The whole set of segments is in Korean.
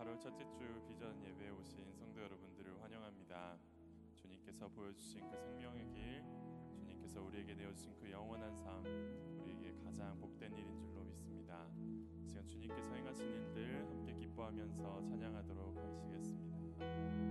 8월 첫째 주 비전 예배에 오신 성도 여러분들을 환영합니다. 주님께서 보여주신 그 생명의 길, 주님께서 우리에게 내어주신 그 영원한 삶, 우리에게 가장 복된 일인 줄로 믿습니다. 지금 주님께서 행하신 일들 함께 기뻐하면서 찬양하도록 하시겠습니다.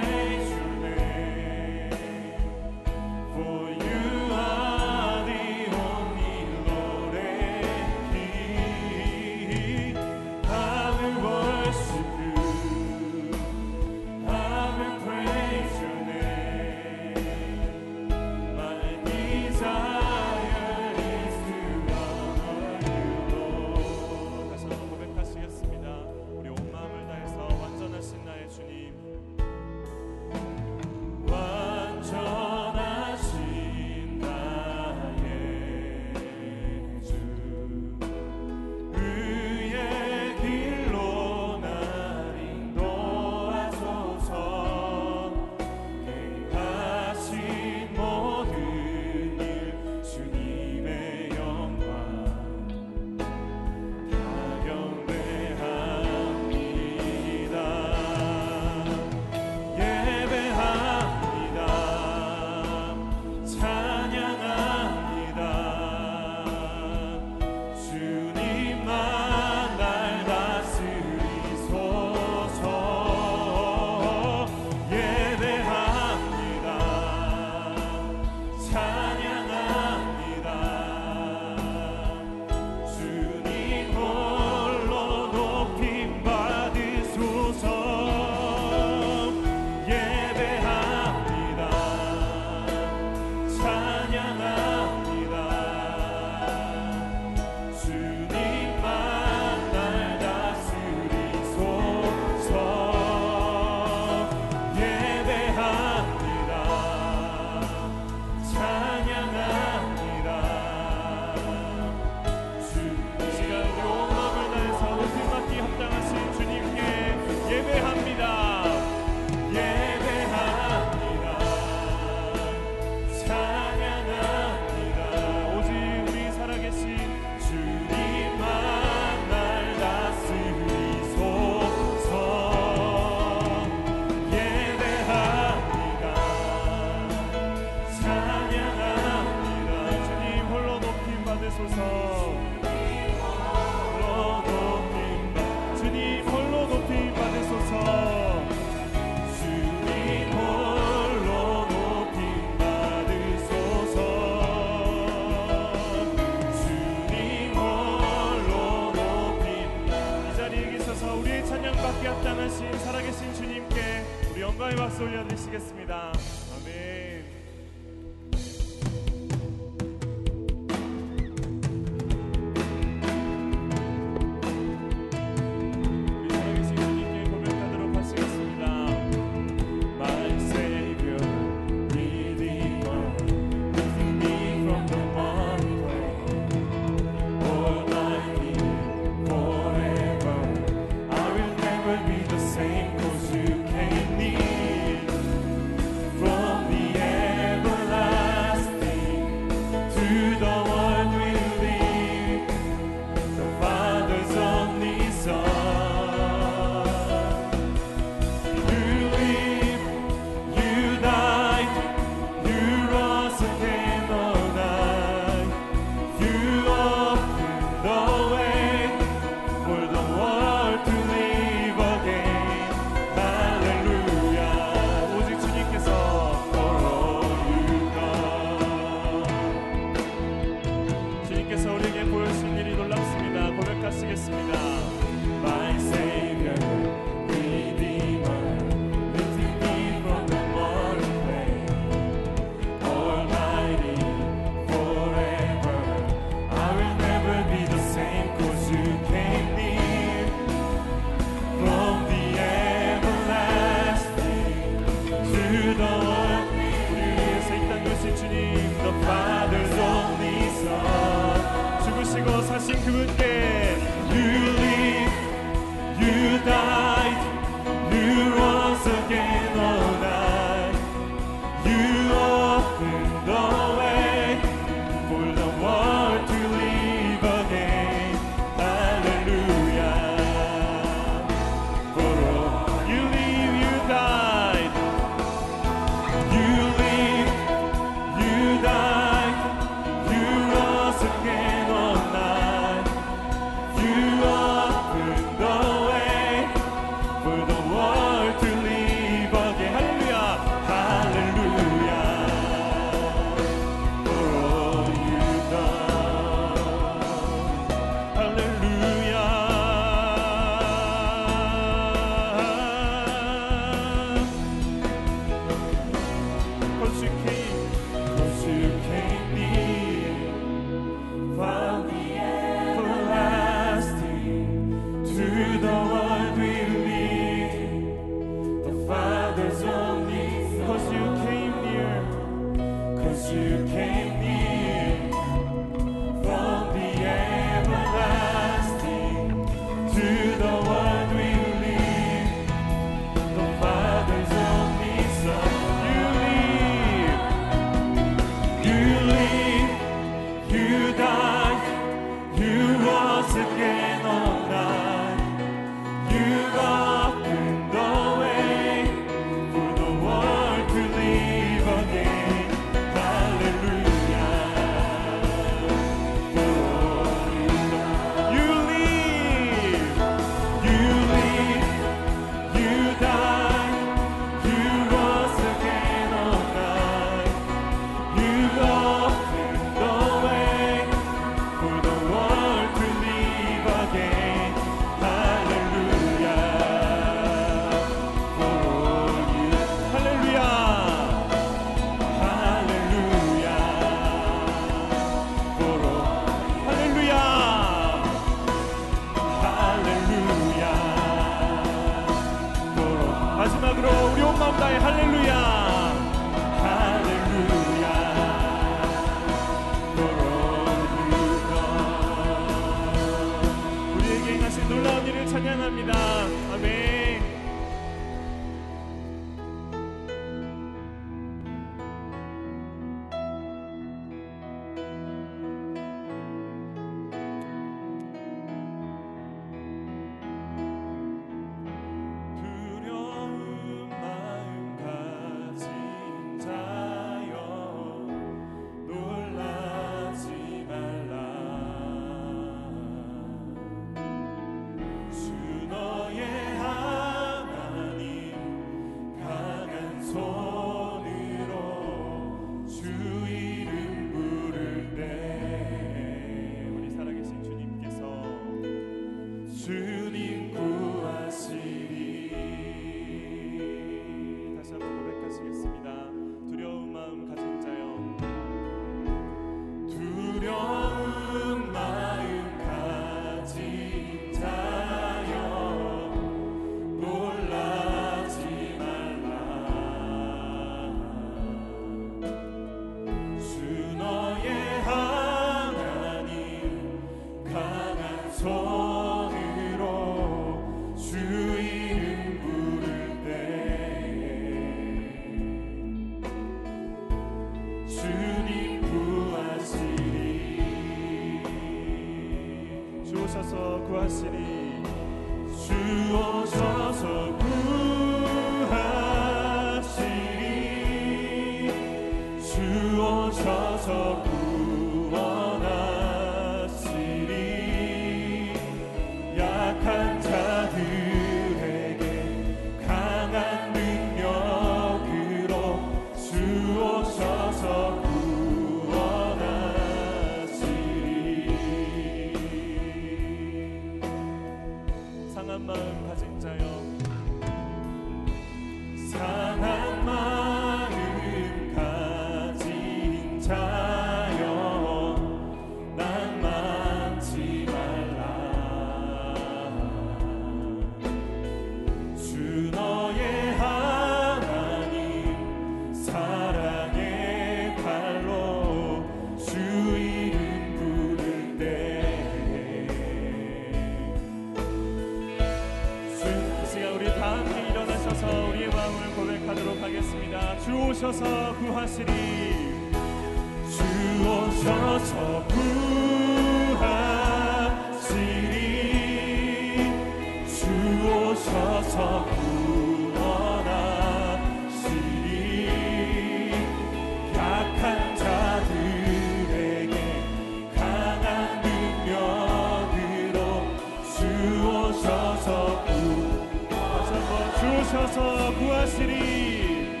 주 오셔서 구하시리.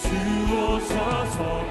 주 오셔서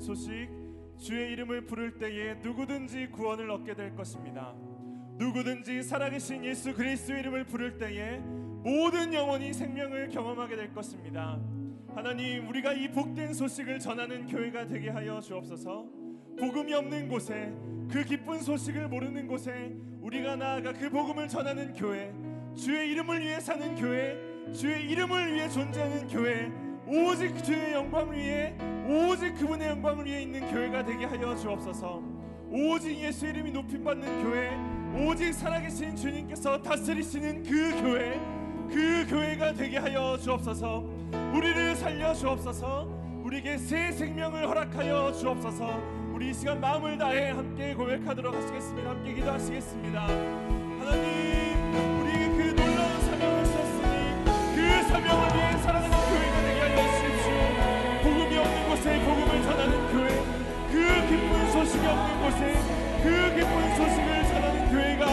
복된 소식 주의 이름을 부를 때에 누구든지 구원을 얻게 될 것입니다 누구든지 살아계신 예수 그리스도의 이름을 부를 때에 모든 영혼이 생명을 경험하게 될 것입니다. 하나님, 우리가 이 복된 소식을 전하는 교회가 되게 하여 주옵소서. 복음이 없는 곳에 그 기쁜 소식을 모르는 곳에 우리가 나아가 그 복음을 전하는 교회, 주의 이름을 위해 사는 교회, 주의 이름을 위해 존재하는 교회, 오직 주의 영광을 위해 오직 그분의 영광을 위해 있는 교회가 되게 하여 주옵소서. 오직 예수 이름이 높임 받는 교회, 오직 살아계신 주님께서 다스리시는 그 교회, 그 교회가 되게 하여 주옵소서. 우리를 살려 주옵소서. 우리에게 새 생명을 허락하여 주옵소서. 우리 이 시간 마음을 다해 함께 고백하도록 하시겠습니다. 함께 기도하시겠습니다. 하나님, 곳에 그 기쁜 소식을 전하는 교회가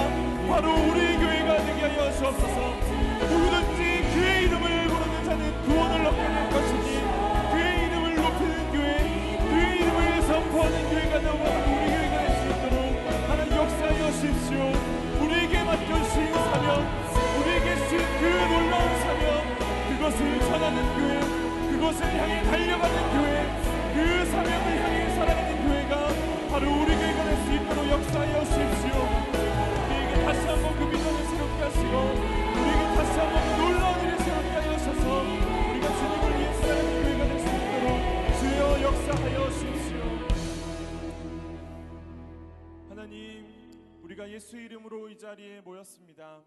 바로 우리 교회가 되게 하여 주옵소서. 누구든지 그의 이름을 부르는 자는 구원을 얻게 될 것이니 그의 이름을 높이는 교회, 그의 이름을 선포하는 교회가 되어 우리 교회가 될 수 있도록 하나님 역사하여 주십시오. 우리에게 맡겨주신 사명, 우리에게 주신 그 놀라운 사명, 그것을 전하는 교회, 그것을 향해 달려가는 교회, 그 사명을 향해 살아가는 교회가 바로 우리 교회가 될수 있도록 역사하여 주십시오. 우리에게 다시 한번 그 믿음을 새롭게 하시고, 우리에게 다시 한번 그 놀라운 일을 새롭게 하셔서 우리가 주님을 위해 살아가는 교회가 될 수 있도록 주여 역사하여 주십시오. 하나님, 우리가 예수 이름으로 이 자리에 모였습니다.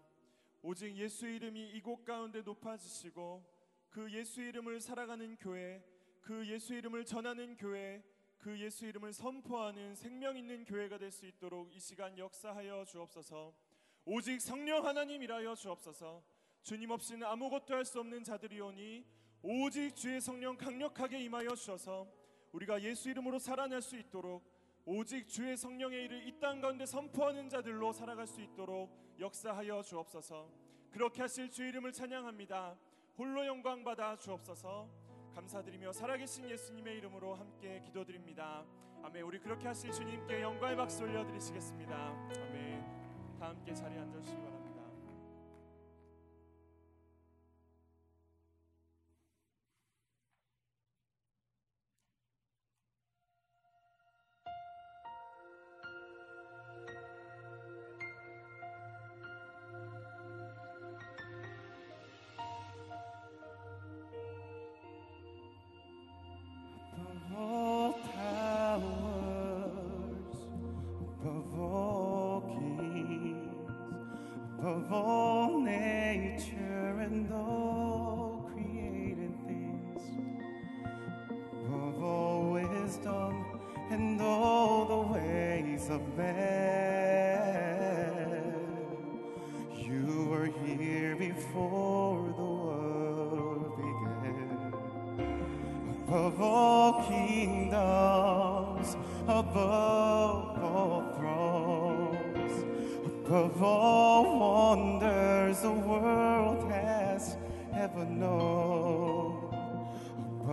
오직 예수 이름이 이곳 가운데 높아지시고 그 예수 이름을 살아가는 교회, 그 예수 이름을 전하는 교회, 그 예수 이름을 선포하는 생명 있는 교회가 될 수 있도록 이 시간 역사하여 주옵소서. 오직 성령 하나님 일하여 주옵소서. 주님 없이는 아무것도 할 수 없는 자들이오니 오직 주의 성령 강력하게 임하여 주셔서 우리가 예수 이름으로 살아날 수 있도록 오직 주의 성령의 일을 이 땅 가운데 선포하는 자들로 살아갈 수 있도록 역사하여 주옵소서. 그렇게 하실 주 이름을 찬양합니다. 홀로 영광 받아 주옵소서. 감사드리며 살아계신 예수님의 이름으로 함께 기도드립니다. 아멘. 우리 그렇게 하실 주님께 영광의 박수 올려드리시겠습니다. 아멘. 다 함께 자리에 앉으시기 바랍니다.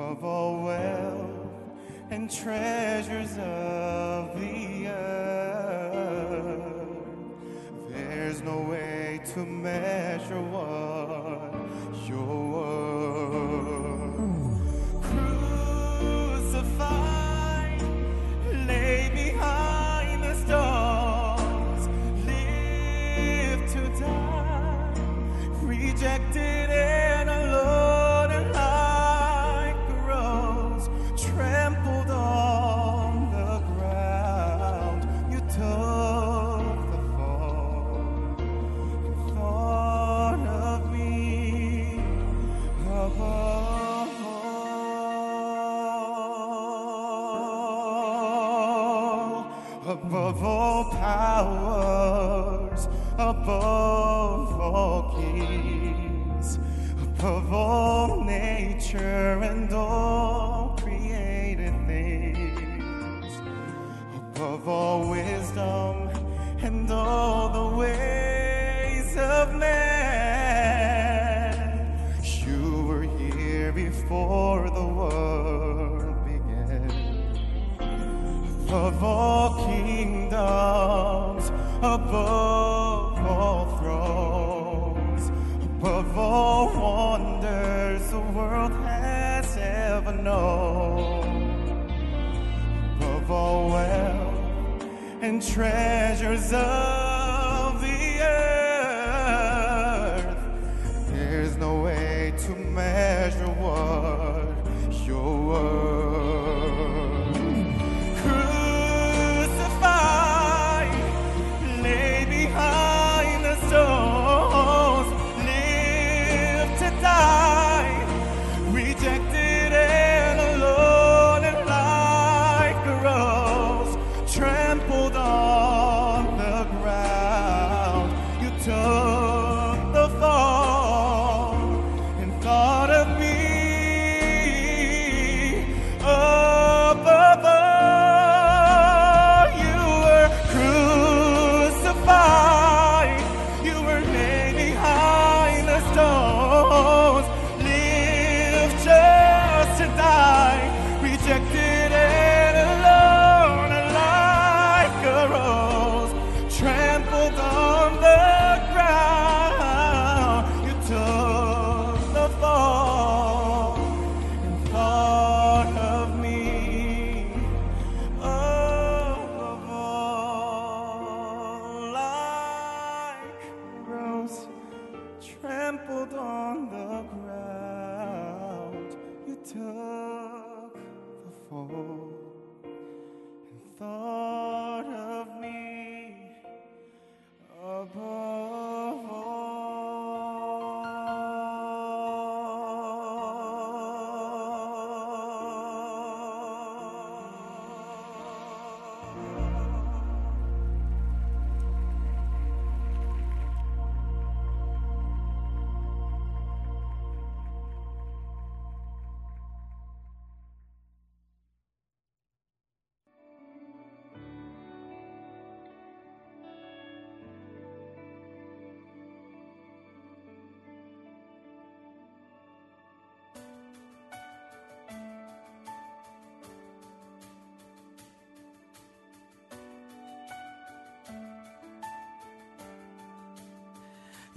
Above all wealth and treasures of the earth. There's no way to measure what you're above all thrones, above all wonders the world has ever known, above all wealth and treasures of the earth. There's no way to measure what you're worth.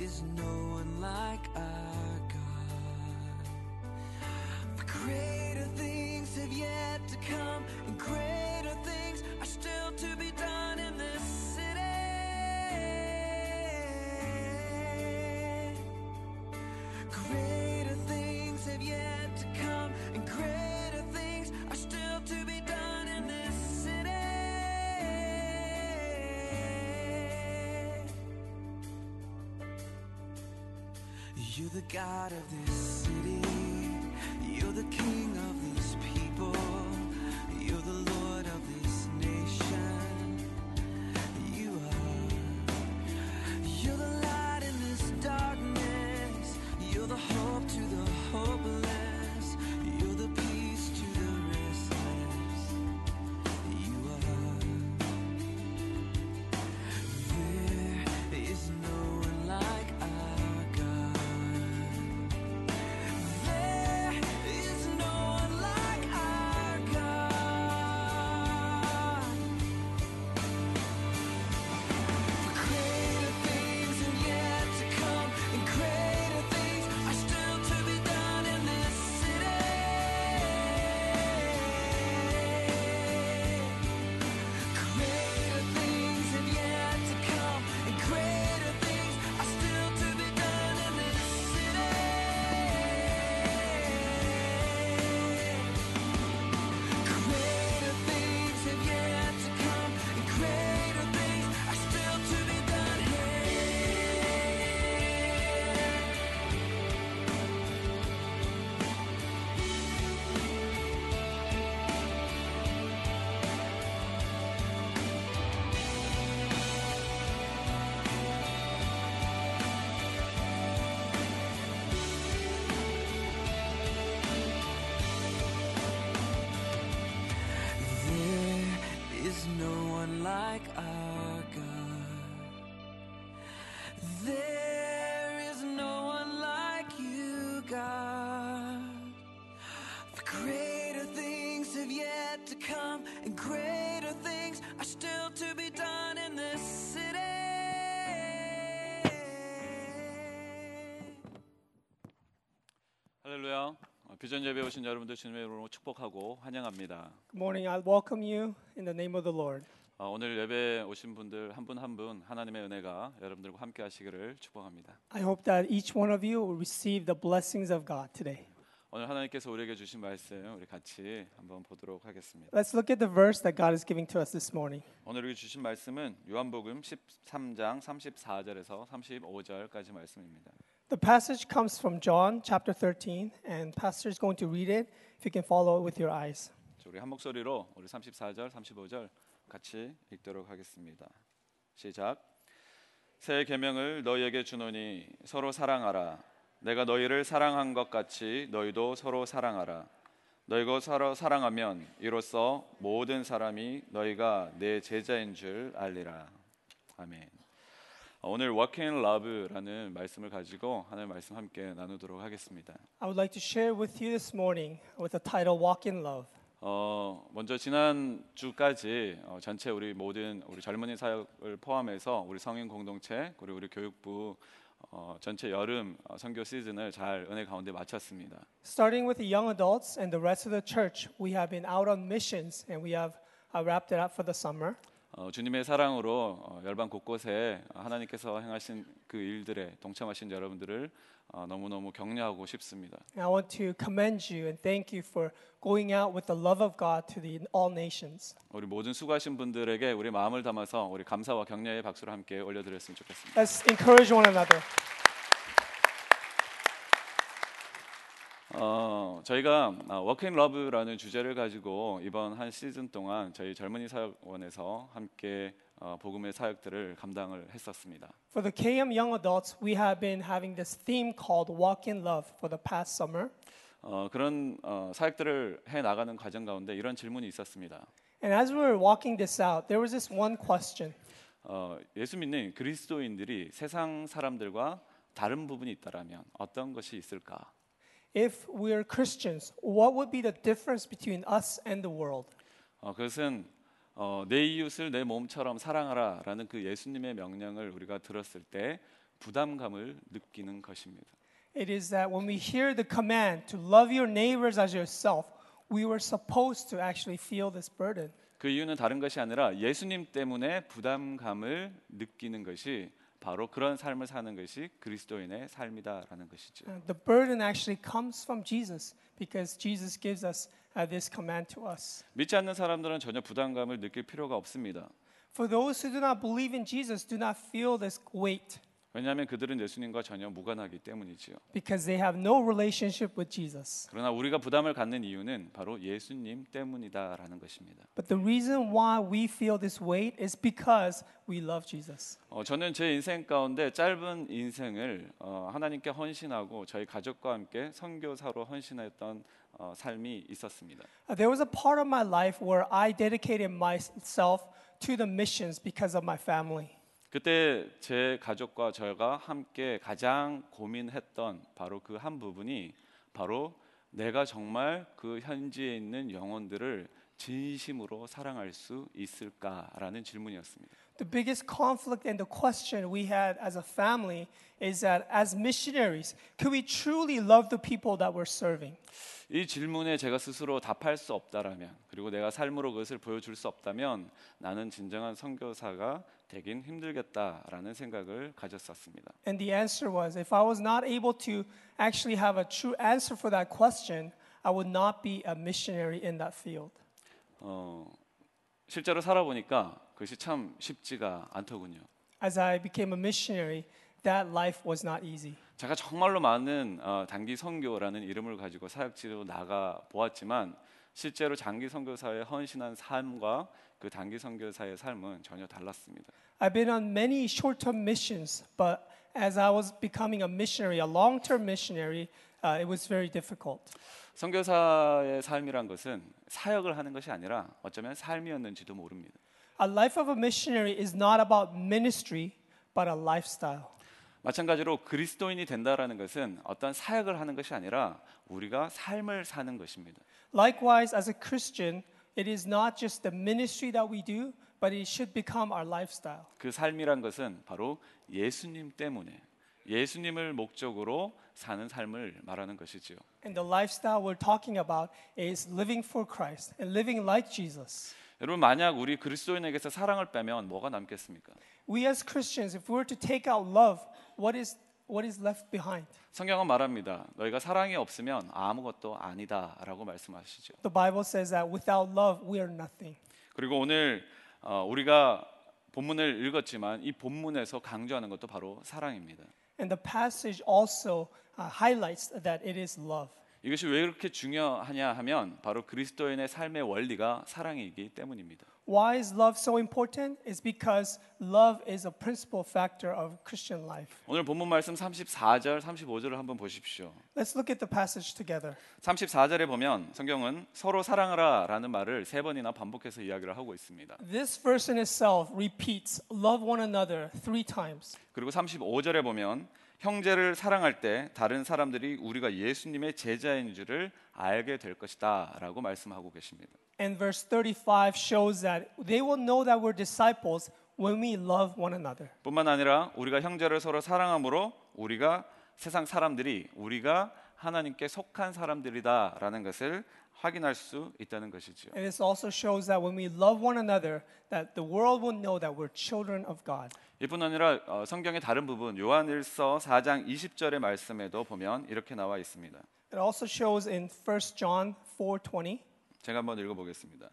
is no one like our You're the God of this city. You're the King 어, 비전 예배 오신 여러분들 주님의 이름으로 축복하고 환영합니다. Good morning. I welcome you in the name of the Lord. 어, 오늘 예배 오신 분들 한 분 한 분 하나님의 은혜가 여러분들과 함께 하시기를 축복합니다. I hope that each one of you will receive the blessings of God today. 오늘 하나님께서 우리에게 주신 말씀 우리 같이 한번 보도록 하겠습니다. Let's look at the verse that God is giving to us this morning. 오늘 우리 주신 말씀은 요한복음 13장 34절에서 35절까지 말씀입니다. The passage comes from John chapter 13, and Pastor is going to read it. If you can follow with your eyes. 자, 우리 한 목소리로 우리 34절, 35절 같이 읽도록 하겠습니다. 시작. 새 계명을 너희에게 주노니 서로 사랑하라. 내가 너희를 사랑한 것 같이 너희도 서로 사랑하라. 너희가 서로 사랑하면 이로써 모든 사람이 너희가 내 제자인 줄 알리라. 아멘. 어, 오늘 Walk in Love라는 말씀을 가지고 하나님 말씀 함께 나누도록 하겠습니다. I would like to share with you this morning with the title Walk in Love. 어 먼저 지난 주까지 어, 전체 우리 모든 우리 젊은이 사역을 포함해서 우리 성인 공동체 그리고 우리 교육부 어, 전체 여름 어, 선교 시즌을 잘 은혜 가운데 마쳤습니다. Starting with the young adults and the rest of the church, we have been out on missions and we have uh, wrapped it up for the summer. 어, 주님의 사랑으로 어, 열방 곳곳에 하나님께서 행하신 그 일들에 동참하신 여러분들을 어, 너무너무 격려하고 싶습니다. I want to commend you and thank you for going out with the love of God to the all nations. 우리 모든 수고하신 분들에게 우리 마음을 담아서 우리 감사와 격려의 박수를 함께 올려드렸으면 좋겠습니다. Let's encourage one another. 어, 저희가 Walk in Love라는 주제를 가지고 이번 한 시즌 동안 저희 젊은이 사역원에서 함께 어, 복음의 사역들을 감당을 했었습니다. For the KM young adults, we have been having this theme called Walk in Love for the past summer. 어, 그런 어, 사역들을 해 나가는 과정 가운데 이런 질문이 있었습니다. And as we were walking this out, there was this one question. 어, 예수 믿는 그리스도인들이 세상 사람들과 다른 부분이 있다라면 어떤 것이 있을까? If we're Christians, what would be the difference between us and the world? 어, 그것은 어, 내 이웃을 내 몸처럼 사랑하라라는 그 예수님의 명령을 우리가 들었을 때 부담감을 느끼는 것입니다. It is that when we hear the command to love your neighbors as yourself, we were supposed to actually feel this burden. 그 이유는 다른 것이 아니라 예수님 때문에 부담감을 느끼는 것이 바로 그런 삶을 사는 것이 그리스도인의 삶이다라는 것이죠. Uh, the burden actually comes from Jesus because Jesus gives us uh, this command to us. 믿지 않는 사람들은 전혀 부담감을 느낄 필요가 없습니다. For those who do not believe in Jesus, do not feel this weight 왜냐하면 그들은 예수님과 전혀 무관하기 때문이지요. because they have no relationship with Jesus. 그러나 우리가 부담을 갖는 이유는 바로 예수님 때문이다라는 것입니다. But the reason why we feel this weight is because we love Jesus. 어, 저는 제 인생 가운데 짧은 인생을 어, 하나님께 헌신하고 저희 가족과 함께 선교사로 헌신했던 어, 삶이 있었습니다. Uh, there was a part of my life where I dedicated myself to the missions because of my family. 그때 제 가족과 저가 함께 가장 고민했던 바로 그 한 부분이 바로 내가 정말 그 현지에 있는 영혼들을 진심으로 사랑할 수 있을까라는 질문이었습니다. The biggest conflict and the question we had as a family is that as missionaries, could we truly love the people that we're serving? 이 질문에 제가 스스로 답할 수 없다라면 그리고 내가 삶으로 그것을 보여줄 수 없다면 나는 진정한 선교사가 되긴 힘들겠다라는 생각을 가졌었습니다. And the answer was if I was not able to actually have a true answer for that question, I would not be a missionary in that field. 어, 실제로 살아보니까 그것이 참 쉽지가 않더군요. As I became a missionary, that life was not easy. 제가 정말로 많은 어, 단기 선교라는 이름을 가지고 사역지로 나가 보았지만 실제로 장기 선교사의 헌신한 삶과 그 단기 선교사의 삶은 전혀 달랐습니다. I've been on many short-term missions, but as I was becoming a missionary, a long-term missionary, uh, it was very difficult. 선교사의 삶이란 것은 사역을 하는 것이 아니라 어쩌면 삶이었는지도 모릅니다. A life of a missionary is not about ministry, but a lifestyle. 마찬가지로 그리스도인이 된다라는 것은 어떤 사역을 하는 것이 아니라 우리가 삶을 사는 것입니다. Likewise, as a Christian, it is not just the ministry that we do, but it should become our lifestyle. 그 삶이란 것은 바로 예수님 때문에 예수님을 목적으로 사는 삶을 말하는 것이지요. And the lifestyle we're talking about is living for Christ and living like Jesus. 여러분 만약 우리 그리스도인에게서 사랑을 빼면 뭐가 남겠습니까? We as Christians, if we were to take out love, what is what is left behind? 성경은 말합니다. 너희가 사랑이 없으면 아무것도 아니다라고 말씀하시죠. The Bible says that without love, we are nothing. 그리고 오늘 어, 우리가 본문을 읽었지만 이 본문에서 강조하는 것도 바로 사랑입니다. And the passage also uh, highlights that it is love. 이것이 왜 그렇게 중요하냐 하면 바로 그리스도인의 삶의 원리가 사랑이기 때문입니다. Why is love so important? It's because love is a principal factor of Christian life. 오늘 본문 말씀 34절, 35절을 한번 보십시오. Let's look at the passage together. 34절에 보면 성경은 서로 사랑하라라는 말을 세 번이나 반복해서 이야기를 하고 있습니다. This verse in itself repeats love one another three times. 그리고 35절에 보면 형제를 사랑할 때 다른 사람들이 우리가 예수님의 제자인 줄을 알게 될 것이다라고 말씀하고 계십니다. And verse 35 shows that they will know that we're disciples when we love one another. 뿐만 아니라 우리가 형제를 서로 사랑함으로 우리가 세상 사람들이 우리가 하나님께 속한 사람들이다라는 것을 확인할 수 있다는 것이지요. And this also shows that when we love one another, that the world will know that we're children of God. 이뿐 아니라 어, 성경의 다른 부분 요한일서 4장 20절의 말씀에도 보면 이렇게 나와 있습니다. It also shows in 1 John 4:20. 제가 한번 읽어보겠습니다.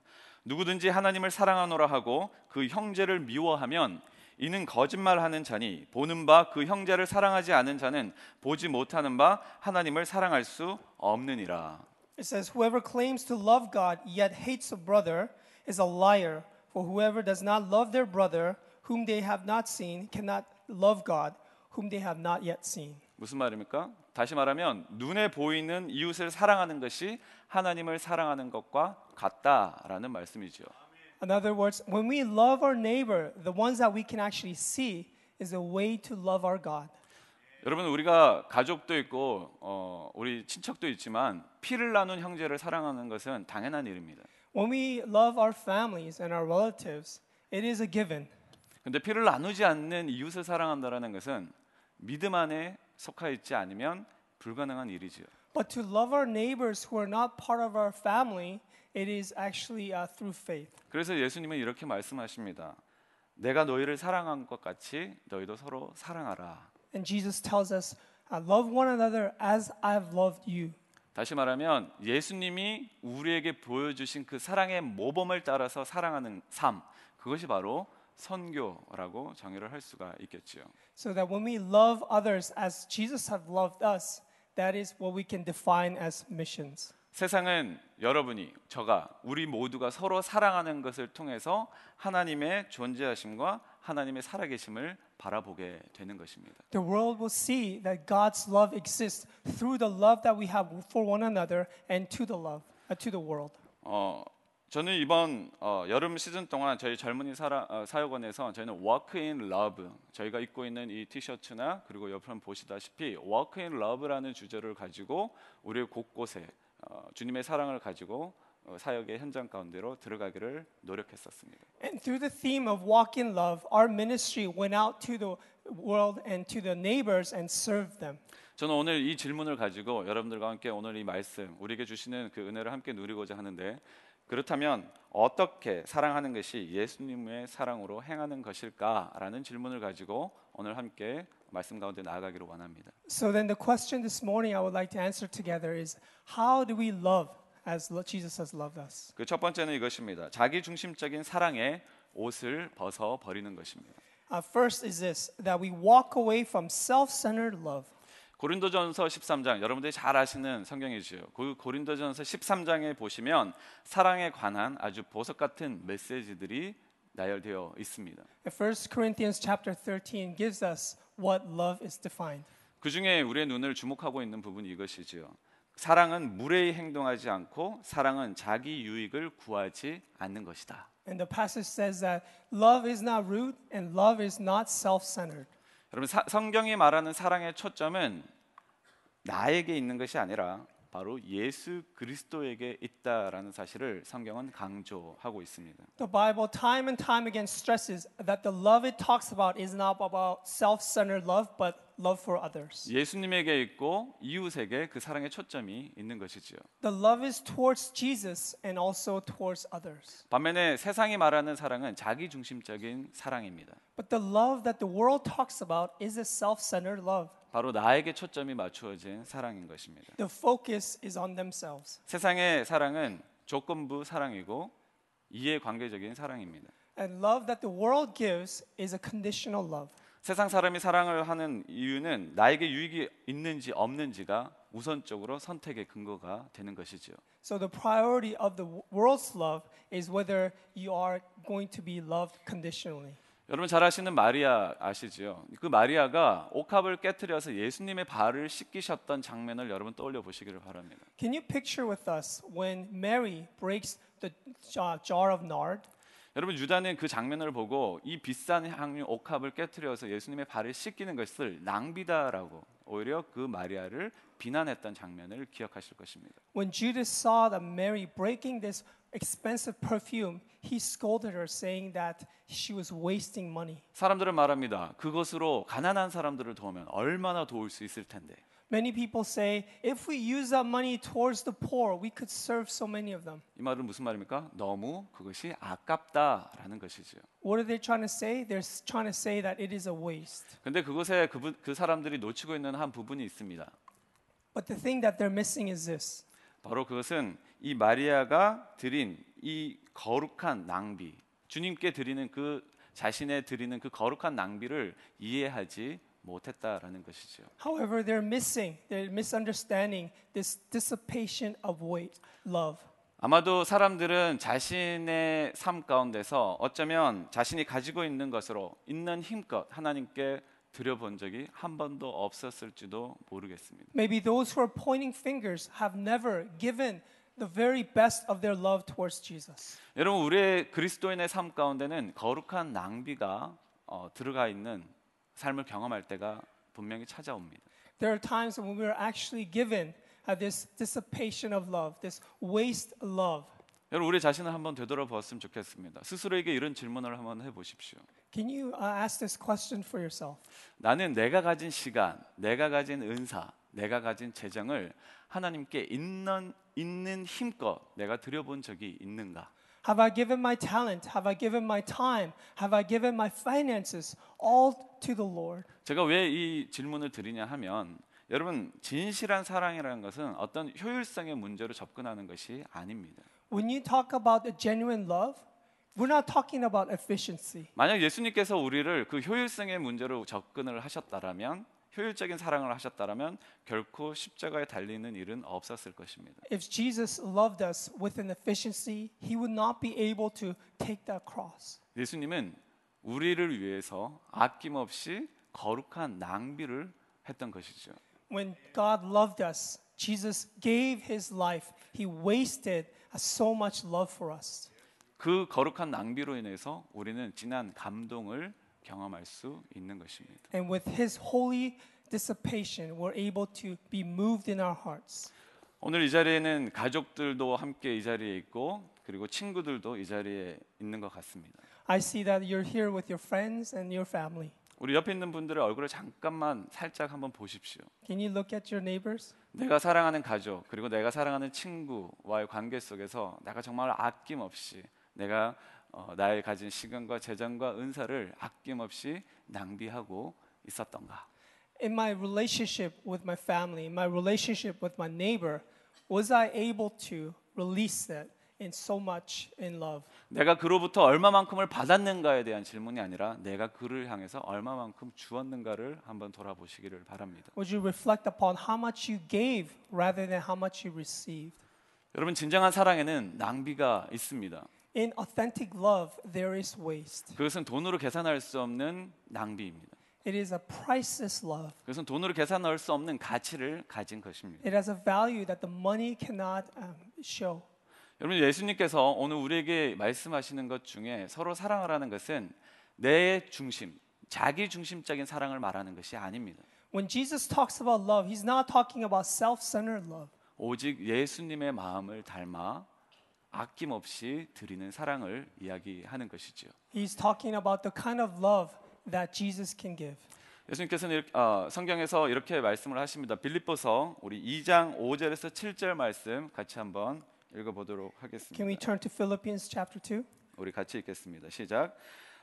누구든지 하나님을 사랑하노라 하고 그 형제를 미워하면 이는 거짓말하는 자니 보는 바 그 형제를 사랑하지 않은 자는 보지 못하는 바 하나님을 사랑할 수 없느니라. It says, Whoever claims to love God yet hates a brother is a liar, For whoever does not love their brother whom they have not seen cannot love God whom they have not yet seen. 무슨 말입니까? 다시 말하면 눈에 보이는 이웃을 사랑하는 것이 하나님을 사랑하는 것과 같다라는 말씀이죠. In other words, when we love our neighbor, the ones that we can actually see is a way to love our God. 여러분 우리가 가족도 있고 어, 우리 친척도 있지만 피를 나눈 형제를 사랑하는 것은 당연한 일입니다. When we love our families and our relatives, it is a given. 근데 피를 나누지 않는 이웃을 사랑한다라는 것은 믿음 안에 속하 있지 않으면 불가능한 일이지요. But to love our neighbors who are not part of our family, it is actually uh, through faith. 그래서 예수님은 이렇게 말씀하십니다. 내가 너희를 사랑한 것 같이 너희도 서로 사랑하라. And Jesus tells us, uh, love one another as I've loved you. 다시 말하면 예수님이 우리에게 보여주신 그 사랑의 모범을 따라서 사랑하는 삶 그것이 바로 선교라고 정의를 할 수가 있겠지요. So that when we love others as Jesus have loved us, that is what we can define as missions. 세상은 여러분이 저가 우리 모두가 서로 사랑하는 것을 통해서 하나님의 존재하심과 하나님의 살아계심을 바라보게 되는 것입니다. The world will see that God's love exists through the love that we have for one another and to the love uh, to the world. 어, 저는 이번 어, 여름 시즌 동안 저희 젊은이 사라, 어, 사역원에서 저희는 Walk in Love 저희가 입고 있는 이 티셔츠나 그리고 옆에 보시다시피 Walk in Love라는 주제를 가지고 우리 곳곳에 어, 주님의 사랑을 가지고 어, 사역의 현장 가운데로 들어가기를 노력했었습니다. And through the theme of walk in love, our ministry went out to the world and to the neighbors and served them. 저는 오늘 이 질문을 가지고 여러분들과 함께 오늘 이 말씀 우리에게 주시는 그 은혜를 함께 누리고자 하는데 그렇다면 어떻게 사랑하는 것이 예수님의 사랑으로 행하는 것일까라는 질문을 가지고 오늘 함께 말씀 가운데 나아가기를 원합니다. So then the question this morning I would like to answer together is how do we love as Jesus has loved us? 그 첫 번째는 이것입니다. 자기 중심적인 사랑에 옷을 벗어 버리는 것입니다. Uh, first is this that we walk away from self-centered love. 고린도전서 13장 여러분들이 잘 아시는 성경이지요. 그 고린도전서 13장에 보시면 사랑에 관한 아주 보석 같은 메시지들이 나열되어 있습니다. And 1 Corinthians chapter 13 gives us what love is defined. 그 중에 우리의 눈을 주목하고 있는 부분이 이것이지요. 사랑은 무례히 행동하지 않고 사랑은 자기 유익을 구하지 않는 것이다. And the passage says that love is not rude and love is not self-centered. 여러분 사- 성경이 말하는 사랑의 초점은 나에게 있는 것이 아니라 바로 예수 그리스도에게 있다라는 사실을 성경은 강조하고 있습니다. The Bible time and time again stresses that the love it talks about is not about self-centered love but love for others. 예수님에게 있고 이웃에게 그 사랑의 초점이 있는 것이지요. The love is towards Jesus and also towards others. 반면에 세상이 말하는 사랑은 자기 중심적인 사랑입니다. But the love that the world talks about is a self-centered love. 바로 나에게 초점이 맞추어진 사랑인 것입니다. The focus is on themselves. 세상의 사랑은 조건부 사랑이고 이해 관계적인 사랑입니다. And love that the world gives is a conditional love. 세상 사람이 사랑을 하는 이유는 나에게 유익이 있는지 없는지가 우선적으로 선택의 근거가 되는 것이지요. So the priority of the world's love is whether you are going to be loved conditionally. 여러분 잘 아시는 마리아 아시지요? 그 마리아가 옥합을 깨뜨려서 예수님의 발을 씻기셨던 장면을 여러분 떠올려 보시기를 바랍니다. Can you picture with us when Mary breaks the jar of nard? 여러분 유다는 그 장면을 보고 이 비싼 향유 옥합을 깨뜨려서 예수님의 발을 씻기는 것을 낭비다라고 오히려 그 마리아를 비난했던 장면을 기억하실 것입니다. When Judas saw that Mary breaking this expensive perfume, he scolded her, saying that she was wasting money. 사람들은 말합니다. 그것으로 가난한 사람들을 도우면 얼마나 도울 수 있을 텐데. Many people say, if we use that money towards the poor, we could serve so many of them. 이 말은 무슨 말입니까? 너무 그것이 아깝다라는 것이지요. What are they trying to say? They're trying to say that it is a waste. 근데 그것에 그, 그 사람들이 놓치고 있는 한 부분이 있습니다. But the thing that they're missing is this 바로 그것은 이 마리아가 드린 이 거룩한 낭비, 주님께 드리는 그 자신의 드리는 그 거룩한 낭비를 이해하지 못했다라는 것이죠. However, they're missing, they're misunderstanding this dissipation of weight, love. 아마도 사람들은 자신의 삶 가운데서 어쩌면 자신이 가지고 있는 것으로 있는 힘껏 하나님께 드려본 적이 한 번도 없었을지도 모르겠습니다. Maybe those who are pointing fingers have never given the very best of their love towards Jesus. 여러분 우리의 그리스도인의 삶 가운데는 거룩한 낭비가 어, 들어가 있는 삶을 경험할 때가 분명히 찾아옵니다. There are times when we are actually given uh, this dissipation of love, this waste love. 여러분 우리 자신을 한번 되돌아보았으면 좋겠습니다. 스스로에게 이런 질문을 한번 해보십시오. Can you uh, ask this question for yourself? 나는 내가 가진 시간, 내가 가진 은사, 내가 가진 재정을 하나님께 있는 있는 힘껏 내가 드려본 적이 있는가? Have I given my talent? Have I given my time? Have I given my finances all to the Lord? 제가 왜 이 질문을 드리냐 하면 여러분 진실한 사랑이라는 것은 어떤 효율성의 문제로 접근하는 것이 아닙니다. When you talk about a genuine love, we're not talking about efficiency. 만약 예수님께서 우리를 그 효율성의 문제로 접근을 하셨다라면 효율적인 사랑을 하셨다라면 결코 십자가에 달리는 일은 없었을 것입니다. If Jesus loved us with an efficiency, he would not be able to take that cross. 예수님은 우리를 위해서 아낌없이 거룩한 낭비를 했던 것이죠. When God loved us, Jesus gave his life. He wasted so much love for us. 그 거룩한 낭비로 인해서 우리는 진한 감동을 경험할 수 있는 것입니다. And with his holy dissipation, we're able to be moved in our hearts. 오늘 이 자리에는 가족들도 함께 이 자리에 있고 그리고 친구들도 이 자리에 있는 것 같습니다. I see that you're here with your friends and your family. 우리 옆에 있는 분들의 얼굴을 잠깐만 살짝 한번 보십시오. Can you look at your neighbors? 내가 사랑하는 가족 그리고 내가 사랑하는 친구와의 관계 속에서 내가 정말 아낌없이 내가 어, 나의 가진 시간과 재정과 은사를 아낌없이 낭비하고 있었던가? In my relationship with my family, in my relationship with my neighbor, was I able to release that in so much in love? 내가 그로부터 얼마만큼을 받았는가에 대한 질문이 아니라 내가 그를 향해서 얼마만큼 주었는가를 한번 돌아보시기를 바랍니다. Would you reflect upon how much you gave rather than how much you received? 여러분 진정한 사랑에는 낭비가 있습니다. In authentic love, there is waste. 그것은 돈으로 계산할 수 없는 낭비입니다. It is a priceless love. 그것은 돈으로 계산할 수 없는 가치를 가진 것입니다. It has a value that the money cannot um, show. 여러분 예수님께서 오늘 우리에게 말씀하시는 것 중에 서로 사랑하라는 것은 내 중심, 자기 중심적인 사랑을 말하는 것이 아닙니다. When Jesus talks about love, he's not talking about self-centered love. 오직 예수님의 마음을 닮아 아낌없이 드리는 사랑을 이야기하는 것이죠. He's talking about the kind of love that Jesus can give. 예수님께서는 이렇게, 어, 성경에서 이렇게 말씀을 하십니다. 빌립보서 우리 2장 5절에서 7절 말씀 같이 한번 읽어보도록 하겠습니다. Can we turn to Philippians chapter 2? 우리 같이 읽겠습니다. 시작.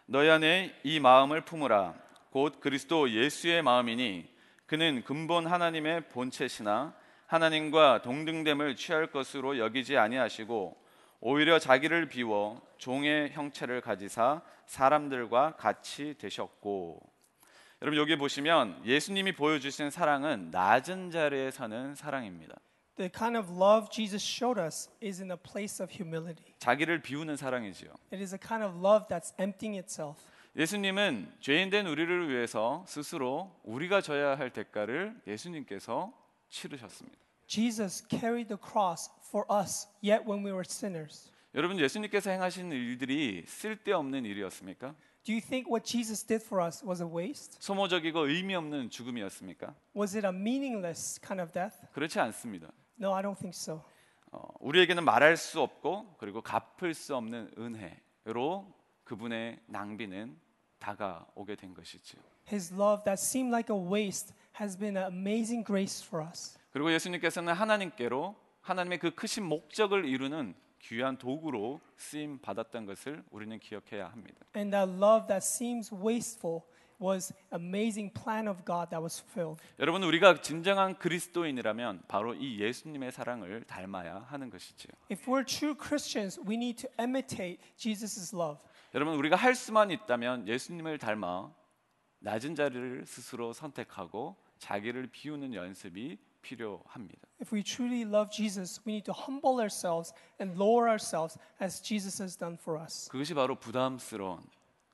너희 안에 이 마음을 품으라. 곧 그리스도 예수의 마음이니 그는 근본 하나님의 본체시나 하나님과 동등됨을 취할 것으로 여기지 아니하시고 오히려 자기를 비워 종의 형체를 가지사 사람들과 같이 되셨고 여러분 여기 보시면 예수님이 보여주신 사랑은 낮은 자리에 서는 사랑입니다. The kind of love Jesus showed us is in a place of humility. 자기를 비우는 사랑이지요. It is a kind of love that's emptying itself. 예수님은 죄인된 우리를 위해서 스스로 우리가 져야 할 대가를 예수님께서 치르셨습니다. Jesus carried the cross for us, yet when we were sinners. 여러분 예수님께서 행하신 일들이 쓸데없는 일이었습니까? Do you think what Jesus did for us was a waste? 소모적이고 의미 없는 죽음이었습니까? Was it a meaningless kind of death? 그렇지 않습니다. No, I don't think so. 어, 우리에게는 말할 수 없고 그리고 갚을 수 없는 은혜로 그분의 낭비는 다가오게 된 것이지요. His love that seemed like a waste has been an amazing grace for us. 그리고 예수님께서는 하나님께로 하나님의 그 크신 목적을 이루는 귀한 도구로 쓰임 받았던 것을 우리는 기억해야 합니다. And that love that seems wasteful was amazing plan of God that was fulfilled. 여러분 우리가 진정한 그리스도인이라면 바로 이 예수님의 사랑을 닮아야 하는 것이지요. If we're true Christians, we need to imitate Jesus' love. 여러분 우리가 할 수만 있다면 예수님을 닮아 낮은 자리를 스스로 선택하고 자기를 비우는 연습이 필요합니다. If we truly love Jesus, we need to humble ourselves and lower ourselves as Jesus has done for us. 그것이 바로 부담스러운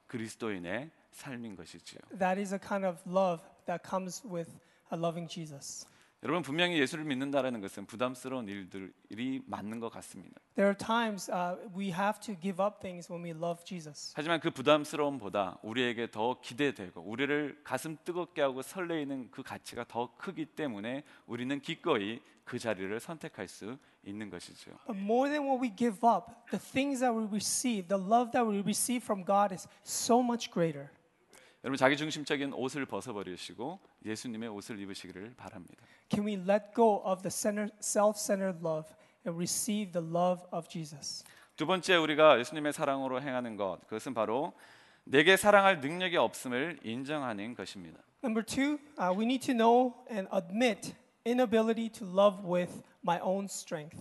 그리스도인의 삶인 것이지요. That is a kind of love that comes with a loving Jesus. 여러분 분명히 예수를 믿는다라는 것은 부담스러운 일들이 맞는 것 같습니다. There are times uh, we have to give up things when we love Jesus. 하지만 그 부담스러움보다 우리에게 더 기대되고 우리를 가슴 뜨겁게 하고 설레이는 그 가치가 더 크기 때문에 우리는 기꺼이 그 자리를 선택할 수 있는 것이죠. But more than what we give up, the things that we receive, the love that we receive from God is so much greater. 여러분 자기 중심적인 옷을 벗어버리시고 예수님의 옷을 입으시기를 바랍니다. Can we let go of the center, self-centered love and receive the love of Jesus? 두 번째 우리가 예수님의 사랑으로 행하는 것 그것은 바로 내게 사랑할 능력이 없음을 인정하는 것입니다. Number two, uh, we need to know and admit inability to love with my own strength.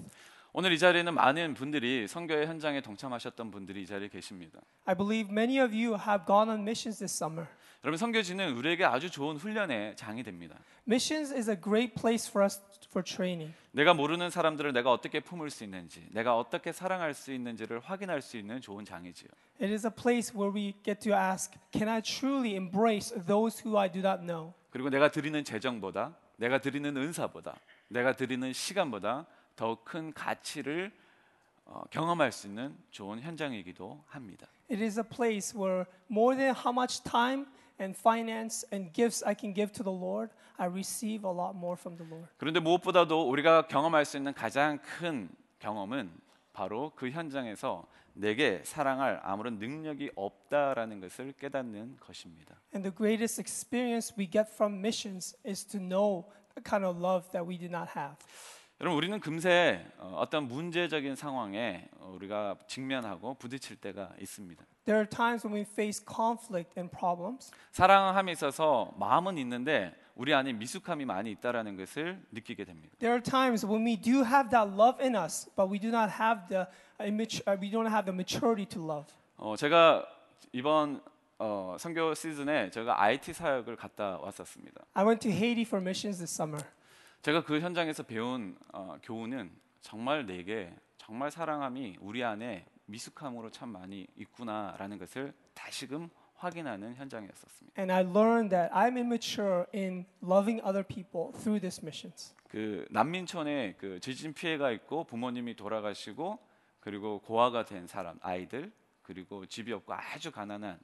오늘 이 자리에는 많은 분들이 선교의 현장에 동참하셨던 분들이 이 자리에 계십니다. I believe many of you have gone on missions this summer. 여러분 선교지는 우리에게 아주 좋은 훈련의 장이 됩니다. Missions is a great place for us for training. 내가 모르는 사람들을 내가 어떻게 품을 수 있는지, 내가 어떻게 사랑할 수 있는지를 확인할 수 있는 좋은 장이지요. It is a place where we get to ask, can I truly embrace those who I do not know? 그리고 내가 드리는 재정보다, 내가 드리는 은사보다, 내가 드리는 시간보다 더 큰 가치를 어, 경험할 수 있는 좋은 현장이기도 합니다. It is a place where more than how much time and finance and gifts I can give to the Lord, I receive a lot more from the Lord. 그런데 무엇보다도 우리가 경험할 수 있는 가장 큰 경험은 바로 그 현장에서 내게 사랑할 아무런 능력이 없다라는 것을 깨닫는 것입니다. And the greatest experience we get from missions is to know the kind of love that we do not have. 여러분 우리는 금세 어, 어떤 문제적인 상황에 어, 우리가 직면하고 부딪힐 때가 있습니다. There are times when we face conflict and problems, 사랑함에 있어서 마음은 있는데 우리 안에 미숙함이 많이 있다라는 것을 느끼게 됩니다. there are times when we do have that love in us, but we do not have the uh, we don't have the maturity to love. 어, 제가 이번 어, 선교 시즌에 제가 IT 사역을 갔다 왔었습니다. I went to Haiti for missions this summer. 제가 그 현장에서 배운 어, 교훈은 정말 내게 정말 사랑함이 우리 안에 미숙함으로 참 많이 있구나라는 것을 다시금 확인하는 현장이었었습니다. And I learned that I'm immature in loving other people through this missions. 그 난민촌에 그 지진 피해가 있고 부모님이 돌아가시고 그리고 고아가 된 사람 아이들 그리고 집이 없고 아주 가난한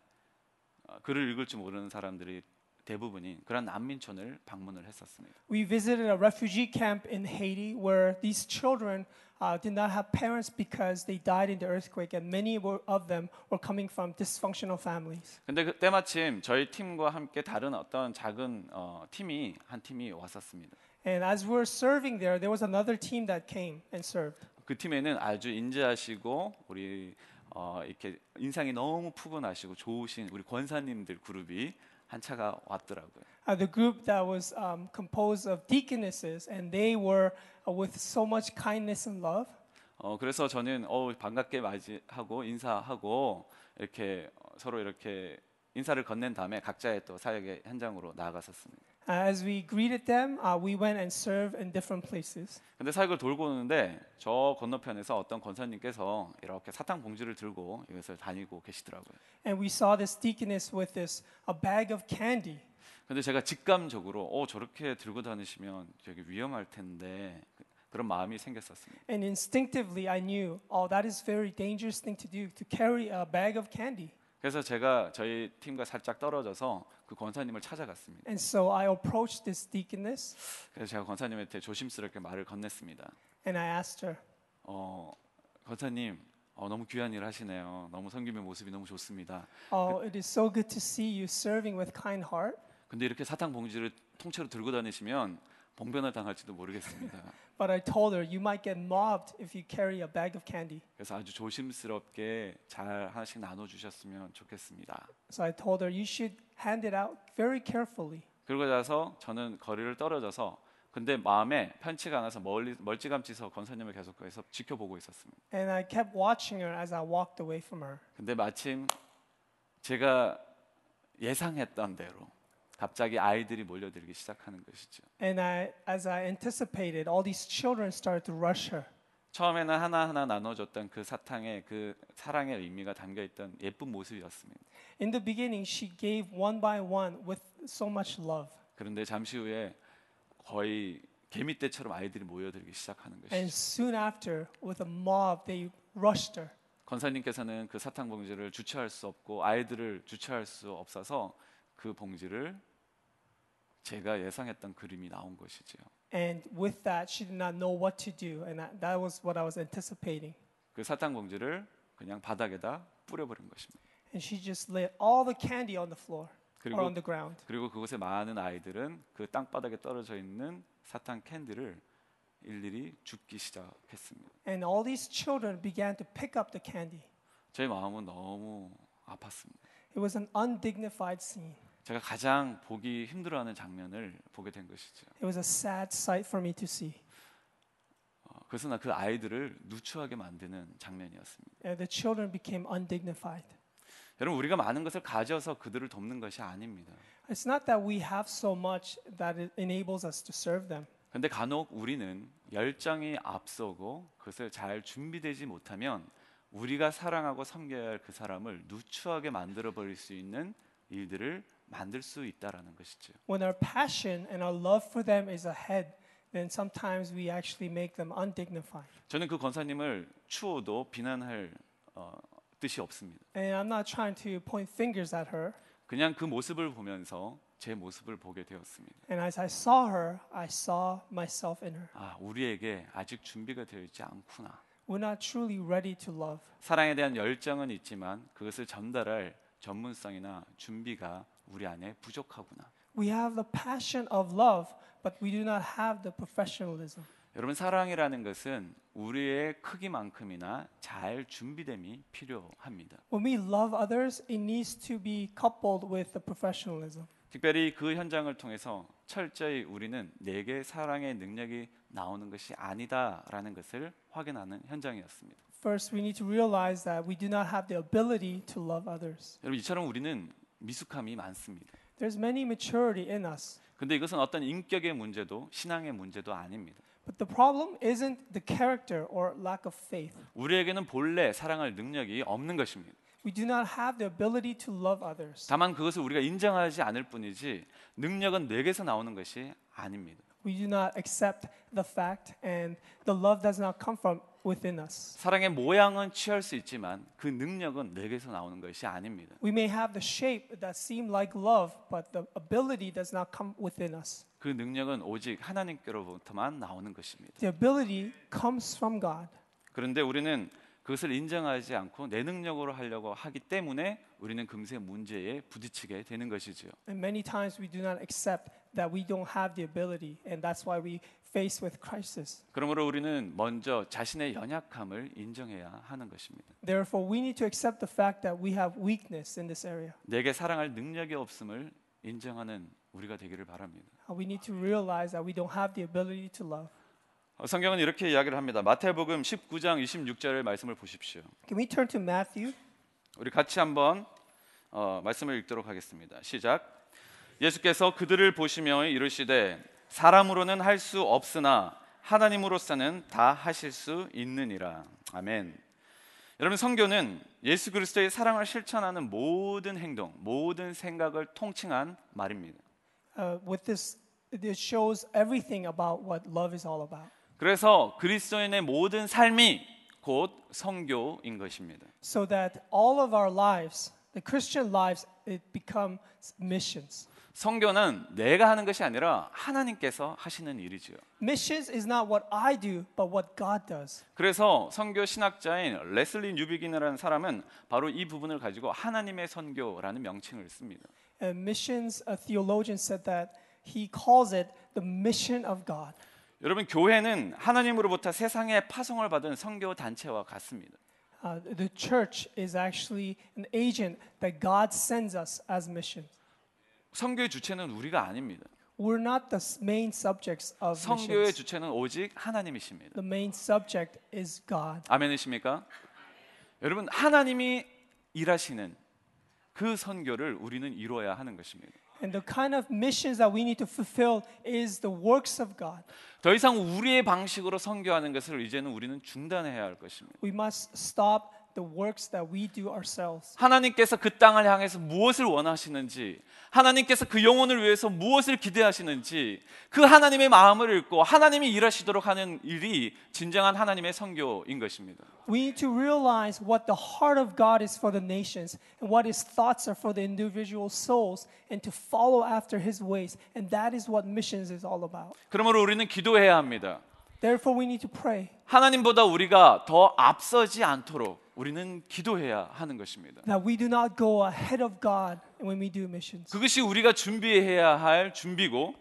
어, 글을 읽을 줄 모르는 사람들이 대부분인 그런 난민촌을 방문을 했었습니다. We visited a refugee camp in Haiti where these children uh, did not have parents because they died in the earthquake, and many were, of them were coming from dysfunctional families. 근데 그 때 마침 저희 팀과 함께 다른 어떤 작은 어, 팀이 한 팀이 왔었습니다. And as we were serving there, there was another team that came and served. 그 팀에는 아주 인자하시고 우리 어, 이렇게 인상이 너무 푸근하시고 좋으신 우리 권사님들 그룹이 한 차가 왔더라고요. Uh, the group that was um, composed of deaconesses, and they were uh, with so much kindness and love. 어, 그래서 저는 어, 반갑게 맞이하고 인사하고 이렇게 어, 서로 이렇게 인사를 건넨 다음에 각자의 또 사역의 현장으로 나아갔었습니다. Uh, as we greeted them, uh, we went and served in different places. 근데 사역을 돌고 오는데 저 건너편에서 어떤 권사님께서 이렇게 사탕 봉지를 들고 이것을 다니고 계시더라고요. And we saw this deaconess with this a bag of candy. 근데 제가 직감적으로 어 저렇게 들고 다니시면 되게 위험할 텐데 그- 그런 마음이 생겼었습니다. And instinctively, I knew, oh, that is very dangerous thing to do to carry a bag of candy. 그래서 제가 저희 팀과 살짝 떨어져서 그 권사님을 찾아갔습니다. And so I approached this deaconess 그래서 제가 권사님한테 조심스럽게 말을 건넸습니다. and I asked her, 어, 권사님 어, 너무 귀한 일 하시네요. 너무 섬김의 모습이 너무 좋습니다. Oh, it is so good to see you serving with kind heart. 근데 이렇게 사탕 봉지를 통째로 들고 다니시면 봉변을 당할지도 모르겠습니다. But I told her, you might get mobbed if you carry a bag of candy. 그래서 아주 조심스럽게 잘 하나씩 나눠 주셨으면 좋겠습니다. So I told her, you should hand it out very carefully. 그러고 나서 저는 거리를 떨어져서 근데 마음에 편치가 않아서 멀리 멀찌감치서 권사님을 계속해서 지켜보고 있었습니다. And I kept watching her as I walked away from her. 근데 마침 제가 예상했던 대로 갑자기 아이들이 몰려들기 시작하는 것이죠. And I, as I anticipated, all these children started to rush her. 처음에는 하나하나 나눠줬던 그 사탕에 그 사랑의 의미가 담겨 있던 예쁜 모습이었습니다. In the beginning, she gave one by one with so much love. 그런데 잠시 후에 거의 개미떼처럼 아이들이 모여들기 시작하는 And 것이죠. soon after, with a mob, they rushed her. 권사님께서는 그 사탕 봉지를 주체할 수 없고 아이들을 주체할 수 없어서 그 봉지를 제가 예상했던 그림이 나온 것이지요. And with that, she did not know what to do. And that, that was what I was anticipating. 그 사탕 봉지를 그냥 바닥에다 뿌려버린 것입니다. And she just laid all the candy on the floor or 그리고 on the ground. 그리고 그곳에 많은 아이들은 그 땅바닥에 떨어져 있는 사탕 캔디를 일일이 줍기 시작했습니다. And all these children began to pick up the candy. 제 마음은 너무 아팠습니다. It was an undignified scene. 제가 가장 보기 힘들어하는 장면을 보게 된 것이죠. It was a sad sight for me to see. 어, 그래서 그 아이들을 누추하게 만드는 장면이었습니다. And the children became undignified. 여러분 우리가 많은 것을 가져서 그들을 돕는 것이 아닙니다. It's not that we have so much that it enables us to serve them. 근데 간혹 우리는 열정이 앞서고 그것을 잘 준비되지 못하면 우리가 사랑하고 섬겨야 할 그 사람을 누추하게 만들어 버릴 수 있는 일들을 만들 수 있다라는 것이죠. When our passion and our love for them is ahead, then sometimes we actually make them undignified. 저는 그 권사님을 추워도 비난할 어, 뜻이 없습니다. And I'm not trying to point fingers at her. 그냥 그 모습을 보면서 제 모습을 보게 되었습니다. And as I saw her, I saw myself in her. 아, 우리에게 아직 준비가 되어 있지 않구나. We're not truly ready to love. 사랑에 대한 열정은 있지만 그것을 전달할 전문성이나 준비가 우리 안에 부족하구나. We have the passion of love, but we do not have the professionalism. 여러분 사랑이라는 것은 우리의 크기만큼이나 잘 준비됨이 필요합니다. When we love others, it needs to be coupled with the professionalism. 특별히 그 현장을 통해서 철저히 우리는 내게 사랑의 능력이 나오는 것이 아니다라는 것을 확인하는 현장이었습니다. First, we need to realize that we do not have the ability to love others. 여러분 이처럼 우리는 미숙함이 많습니다. There's many maturity in us. 근데 이것은 어떤 인격의 문제도 신앙의 문제도 아닙니다. But the problem isn't the character or lack of faith. 우리에게는 본래 사랑할 능력이 없는 것입니다. We do not have the ability to love others. 다만 그것을 우리가 인정하지 않을 뿐이지 능력은 내게서 나오는 것이 아닙니다. We do not accept the fact, and the love does not come from within us. 사랑의 모양은 취할 수 있지만 그 능력은 내게서 나오는 것이 아닙니다. We may have the shape that seem like love, but the ability does not come within us. 그 능력은 오직 하나님께로부터만 나오는 것입니다. The ability comes from God. 그런데 우리는 그것을 인정하지 않고 내 능력으로 하려고 하기 때문에 우리는 금세 문제에 부딪히게 되는 것이지요. And many times we do not accept that we don't have the ability, and that's why we face with crisis. 그러므로 우리는 먼저 자신의 연약함을 인정해야 하는 것입니다. Therefore, we need to accept the fact that we have weakness in this area. 내게 사랑할 능력이 없음을 인정하는 우리가 되기를 바랍니다. Uh, We need to realize that we don't have the ability to love. 어, 성경은 이렇게 이야기를 합니다. 마태복음 19장 26절의 말씀을 보십시오. Can we turn to Matthew? 우리 같이 한번 어, 말씀을 읽도록 하겠습니다. 시작. 예수께서 그들을 보시며 이르시되 사람으로는 할 수 없으나 하나님으로서는 다 하실 수 있느니라. 아멘. 여러분 성교는 예수 그리스도의 사랑을 실천하는 모든 행동, 모든 생각을 통칭한 말입니다. Uh, with this, it shows everything about what love is all about. 그래서 그리스도인의 모든 삶이 곧 성교인 것입니다. So that all of our lives, the Christian lives, it becomes missions. 성교는 내가 하는 것이 아니라 하나님께서 하시는 일이지요. Missions is not what I do, but what God does. 그래서 선교 신학자인 레슬리 뉴비긴이라는 사람은 바로 이 부분을 가지고 하나님의 선교라는 명칭을 씁니다. And missions, a theologian said that he calls it the mission of God. 여러분 교회는 하나님으로부터 세상에 파송을 받은 선교 단체와 같습니다. Uh, the church is actually an agent that God sends us as missions. 선교의 주체는 우리가 아닙니다. We're not the main subjects of 선교의 missions. 주체는 오직 하나님이십니다. The main subject is God. 아멘이십니까? 여러분 하나님이 일하시는 그 선교를 우리는 이루어야 하는 것입니다. And the kind of missions that we need to fulfill is the works of God. 더 이상 우리의 방식으로 선교하는 것을 이제는 우리는 중단해야 할 것입니다. We must stop the works that we do ourselves. 하나님께서 그 땅을 향해서 무엇을 원하시는지, 하나님께서 그 영혼을 위해서 무엇을 기대하시는지, 그 하나님의 마음을 읽고 하나님이 일하시도록 하는 일이 진정한 하나님의 선교인 것입니다. We need to realize what the heart of God is for the nations and what his thoughts are for the individual souls and to follow after his ways. And that is what missions is all about. 그러므로 우리는 기도해야 합니다. Therefore, we need to pray 하나님보다 우리가 더 앞서지 않도록 우리는 기도해야 하는 것입니다. that we do not go ahead of God when we do missions. 그것이 우리가 준비해야 할 준비고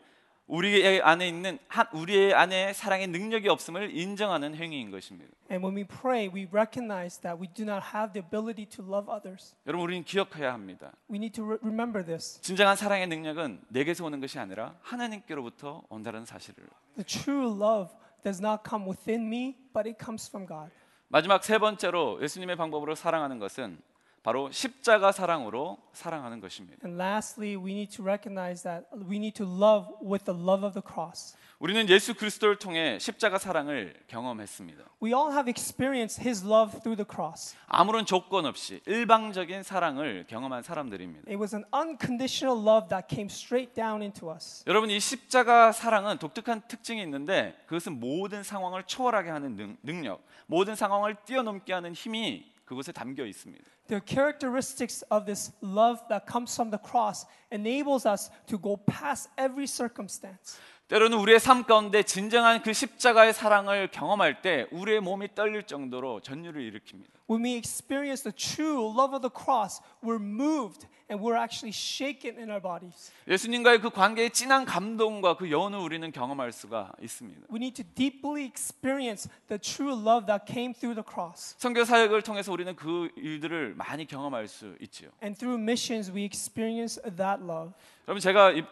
우리 안에 있는 한 우리의 안에 사랑의 능력이 없음을 인정하는 행위인 것입니다. And when we pray, we recognize that we do not have the ability to love others. 여러분 우리는 기억해야 합니다. We need to re- remember this. 진정한 사랑의 능력은 내게서 오는 것이 아니라 하나님께로부터 온다는 사실을. The true love does not come within me, but it comes from God. 마지막 세 번째로 예수님의 방법으로 사랑하는 것은 바로 십자가 사랑으로 사랑하는 것입니다. And lastly, we need to recognize that we need to love with the love of the cross. 우리는 예수 그리스도를 통해 십자가 사랑을 경험했습니다. We all have experienced his love through the cross. 아무런 조건 없이 일방적인 사랑을 경험한 사람들입니다. It was an unconditional love that came straight down into us. 여러분 이 십자가 사랑은 독특한 특징이 있는데 그것은 모든 상황을 초월하게 하는 능, 능력, 모든 상황을 뛰어넘게 하는 힘이 그곳에 담겨 있습니다. The characteristics of this love that comes from the cross enables us to go past every circumstance. 때로는 우리의 삶 가운데 진정한 그 십자가의 사랑을 경험할 때 우리의 몸이 떨릴 정도로 전율을 일으킵니다. When we experience the true love of the cross, we're moved and we're actually shaken in our bodies. 예수님과의 그 관계의 진한 감동과 그 여운을 우리는 경험할 수가 있습니다. We need to deeply experience the true love that came through the cross. 선교 사역을 통해서 우리는 그 일들을 많이 경험할 수 있지요. And through missions, we experience that love. 여러분 제가 이-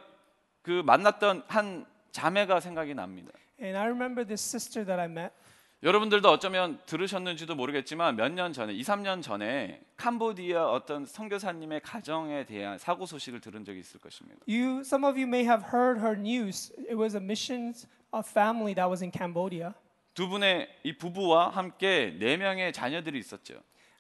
그 만났던 한 자매가 생각이 납니다. And I remember this sister that I met. 여러분들도 어쩌면 들으셨는지도 모르겠지만 몇 년 전에 2, 3년 전에 캄보디아 어떤 선교사님의 가정에 대한 사고 소식을 들은 적이 있을 것입니다. You, some of you may have heard her news. It was a missions a family that was in Cambodia. 두 분의 이 부부와 함께 네 명의 자녀들이 있었죠.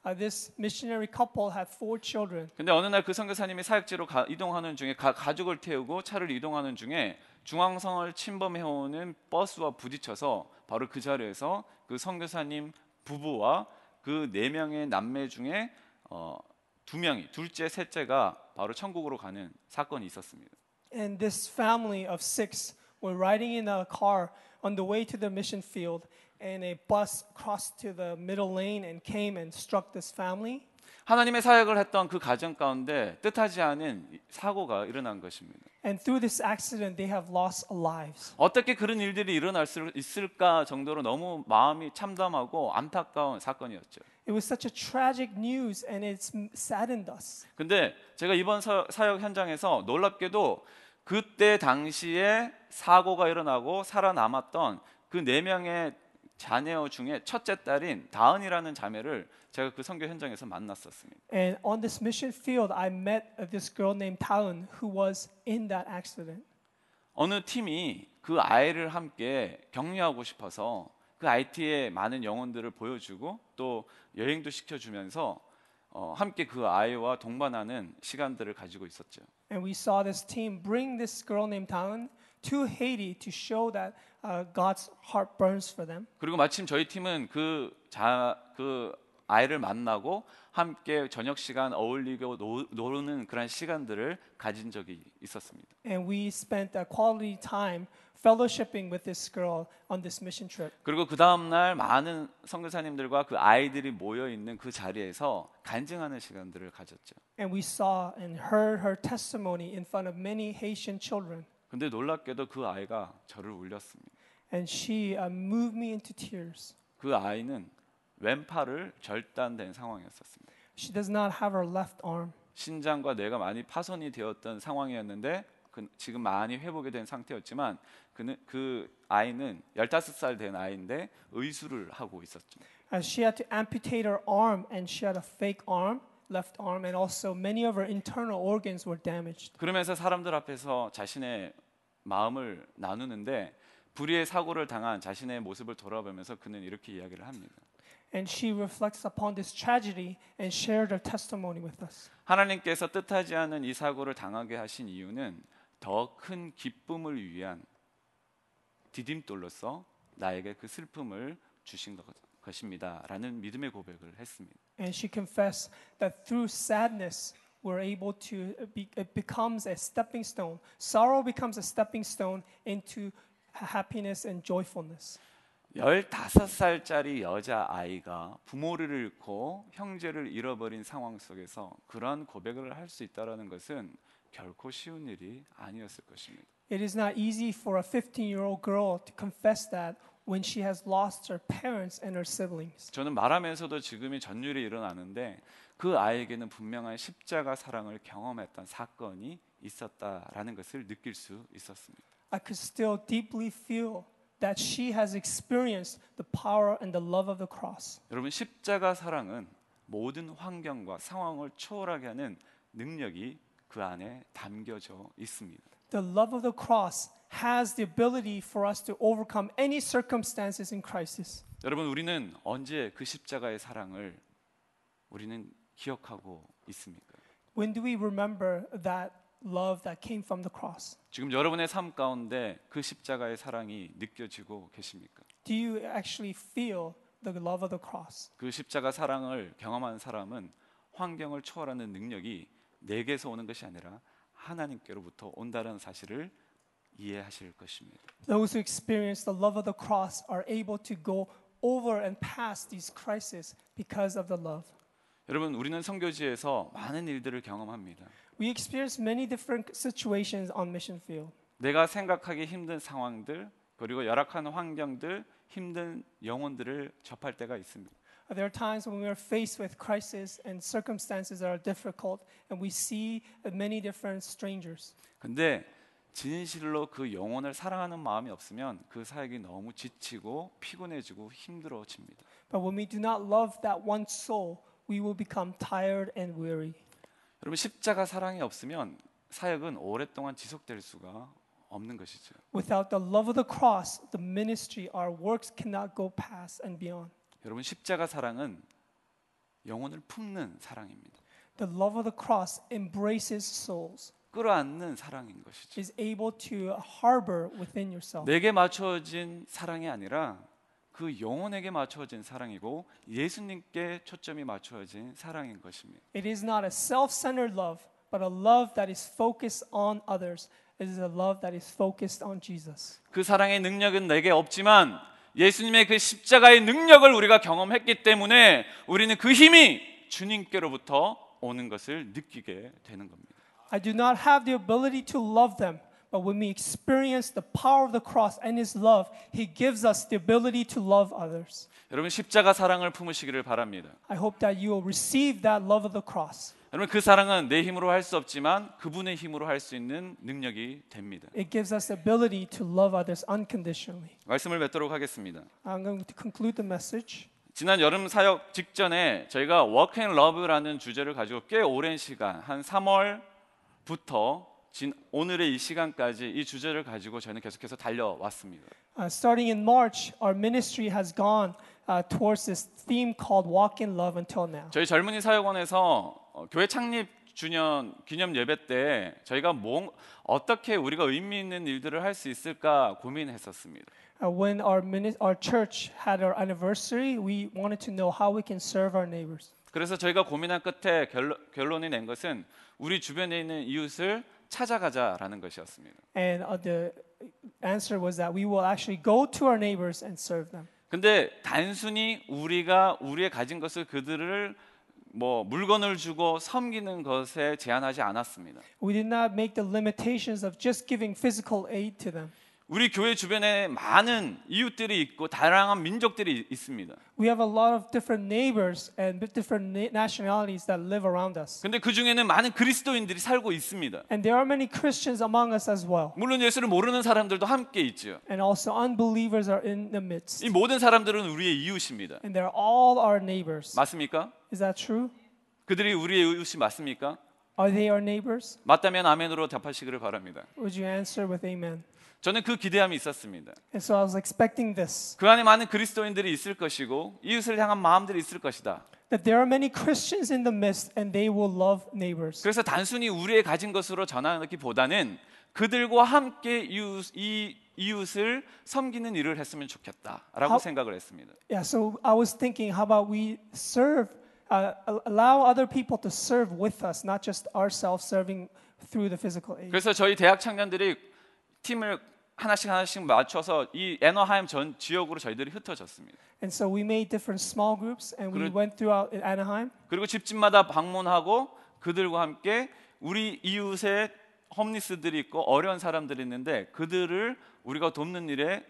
Uh, this missionary couple had four children. 근데 어느 날 그 선교사님이 사역지로 가, 이동하는 중에 가, 가족을 태우고 차를 이동하는 중에 중앙성을 침범해 오는 버스와 부딪혀서 바로 그 자리에서 그 선교사님 부부와 그 네 명의 남매 중에 어, 두 명이 둘째, 셋째가 바로 천국으로 가는 사건이 있었습니다. And this family of six were riding in a car on the way to the mission field, and a bus crossed to the middle lane and came and struck this family. 하나님의 사역을 했던 그 가정 가운데 뜻하지 않은 사고가 일어난 것입니다. And through this accident, they have lost lives. 어떻게 그런 일들이 일어날 수 있을까 정도로 너무 마음이 참담하고 안타까운 사건이었죠. It was such a tragic news, and it's m- saddened us. 근데 제가 이번 사, 사역 현장에서 놀랍게도 그때 당시에 사고가 일어나고 살아남았던 그 네 명의 자녀 중에 첫째 딸인 다은이라는 자매를 제가 그 선교 현장에서 만났었습니다. And on this mission field, I met uh, this girl named Taun who was in that accident. 어느 팀이 그 아이를 함께 격려하고 싶어서 그 IT의 많은 영혼들을 보여주고 또 여행도 시켜주면서 어, 함께 그 아이와 동반하는 시간들을 가지고 있었죠. And we saw this team bring this girl named Taun to Haiti to show that uh, God's heart burns for them. 그리고 마침 저희 팀은 그 자 그 아이를 만나고 함께 저녁 시간 어울리고 노, 노는 그런 시간들을 가진 적이 있었습니다. And we spent a quality time fellowshipping with this girl on this mission trip. 그리고 그 다음 날 많은 선교사님들과 그 아이들이 모여 있는 그 자리에서 간증하는 시간들을 가졌죠. And we saw and heard her testimony in front of many Haitian children. 근데 놀랍게도 그 아이가 저를 울렸습니다. And she uh, moved me into tears. 그 아이는 왼팔을 절단된 상황이었습니다. She does not have her left arm. 신장과 뇌가 많이 파손이 되었던 상황이었는데 그, 지금 많이 회복이 된 상태였지만 그는 그 아이는 15살 된 아이인데 의수를 하고 있었죠. And she had to amputate her arm and she had a fake arm left arm, and also many of her internal organs were damaged. 그러면서 사람들 앞에서 자신의 마음을 나누는데 불의의 사고를 당한 자신의 모습을 돌아보면서 그는 이렇게 이야기를 합니다. And she reflects upon this tragedy and shared her testimony with us. 하나님께서 뜻하지 않은 이 사고를 당하게 하신 이유는 더 큰 기쁨을 위한 디딤돌로서 나에게 그 슬픔을 주신 것- 것입니다라는 믿음의 고백을 했습니다. And she confessed that through sadness, we're able to, be, it becomes a stepping stone. Sorrow becomes a stepping stone into happiness and joyfulness. 15살짜리 여자 아이가 부모를 잃고 형제를 잃어버린 상황 속에서 그러한 고백을 할 수 있다라는 것은 결코 쉬운 일이 아니었을 것입니다. It is not easy for a 15 year old girl to confess that when she has lost her parents and her siblings. 저는 말하면서도 지금이 전율이 일어나는데 그 아이에게는 분명한 십자가 사랑을 경험했던 사건이 있었다라는 것을 느낄 수 있었습니다. I could still deeply feel that she has experienced the power and the love of the cross. 여러분 십자가 사랑은 모든 환경과 상황을 초월하게 하는 능력이 그 안에 담겨져 있습니다. The love of the cross has the ability for us to overcome any circumstances in crisis. 여러분 우리는 언제 그 십자가의 사랑을 우리는 기억하고 있습니까? When do we remember that love that came from the cross? 지금 여러분의 삶 가운데 그 십자가의 사랑이 느껴지고 계십니까? Do you actually feel the love of the cross? 그 십자가 사랑을 경험한 사람은 환경을 초월하는 능력이 내게서 오는 것이 아니라 하나님께로부터 온다는 사실을 이해하실 것입니다. Those who experience the love of the cross are able to go over and past these crises because of the love. 여러분 우리는 선교지에서 많은 일들을 경험합니다. We experience many different situations on mission field. 내가 생각하기 힘든 상황들 그리고 열악한 환경들 힘든 영혼들을 접할 때가 있습니다. There are times when we are faced with crisis and circumstances that are difficult, and we see many different strangers. 근데 진실로 그 영혼을 사랑하는 마음이 없으면 그 사역이 너무 지치고 피곤해지고 힘들어집니다. But when we do not love that one soul, we will become tired and weary. 여러분 십자가 사랑이 없으면 사역은 오랫동안 지속될 수가 없는 것이죠. Without the love of the cross, the ministry, our works cannot go past and beyond. 여러분 십자가 사랑은 영혼을 품는 사랑입니다. The love of the cross embraces souls, 끌어안는 사랑인 것이죠. is able to harbor within yourself. 내게 맞춰진 사랑이 아니라 그 영혼에게 맞춰진 사랑이고 예수님께 초점이 맞춰진 사랑인 것입니다. It is not a self-centered love, but a love that is focused on others. It is a love that is focused on Jesus. 그 사랑의 능력은 내게 없지만 예수님의 그 십자가의 능력을 우리가 경험했기 때문에 우리는 그 힘이 주님께로부터 오는 것을 느끼게 되는 겁니다. I do not have the ability to love them, but when we experience the power of the cross and His love, He gives us the ability to love others. 여러분 십자가 사랑을 품으시기를 바랍니다. I hope that you will receive that love of the cross. 여러분 그 사랑은 내 힘으로 할 수 없지만 그분의 힘으로 할 수 있는 능력이 됩니다. It gives us the ability to love others unconditionally. 말씀을 맺도록 하겠습니다. I'm going to conclude the message. 지난 여름 사역 직전에 저희가 Work and Love라는 주제를 가지고 꽤 오랜 시간 한 3월부터 진 오늘의 이 시간까지 이 주제를 가지고 저희는 계속해서 달려왔습니다. Uh, starting in March, our ministry has gone uh, towards this theme called Walk in Love until now. 저희 젊은이 사역원에서 어, 교회 창립 주년 기념 예배 때 저희가 뭐, 어떻게 우리가 의미 있는 일들을 할 수 있을까 고민했었습니다. Uh, when our, mini- our church had our anniversary, we wanted to know how we can serve our neighbors. 그래서 저희가 고민한 끝에 결론, 결론이 낸 것은 우리 주변에 있는 이웃을 찾아가자라는 것이었습니다. And uh, the answer was that we will actually go to our neighbors and serve them. 근데 단순히 우리가 우리의 가진 것을 그들을 뭐 물건을 주고 섬기는 것에 제한하지 않았습니다. We did not make the limitations of just giving physical aid to them. 우리 교회 주변에 많은 이웃들이 있고 다양한 민족들이 있습니다. We have a lot of different neighbors and different na- nationalities that live around us. 근데 그 중에는 많은 그리스도인들이 살고 있습니다. And there are many Christians among us as well. 물론 예수를 모르는 사람들도 함께 있죠. And also unbelievers are in the midst. 이 모든 사람들은 우리의 이웃입니다. And they're all our neighbors. 맞습니까? Is that true? 그들이 우리의 이웃이 맞습니까? Are they our neighbors? 맞다면 아멘으로 답하시기를 바랍니다. Would you answer with amen? 저는 그 기대함이 있었습니다. And so I was expecting this 그 안에 많은 그리스도인들이 있을 것이고 이웃을 향한 마음들이 있을 것이다. that there are many Christians in the midst and they will love neighbors. 그래서 단순히 우리의 가진 것으로 전하기보다는 그들과 함께 이웃, 이 이웃을 섬기는 일을 했으면 좋겠다라고 하- 생각을 했습니다. Yeah, so I was thinking, how about we serve, uh, al- allow other people to serve with us, not just ourselves serving through the physical aid. 그래서 저희 대학 청년들이 팀을 하나씩 하나씩 맞춰서 이 애너하임 전 지역으로 저희들이 흩어졌습니다. And so we made different small groups and we 그래- went throughout Anaheim. 그리고 집집마다 방문하고 그들과 함께 우리 이웃의 홈리스들이 있고 어려운 사람들이 있는데 그들을 우리가 돕는 일에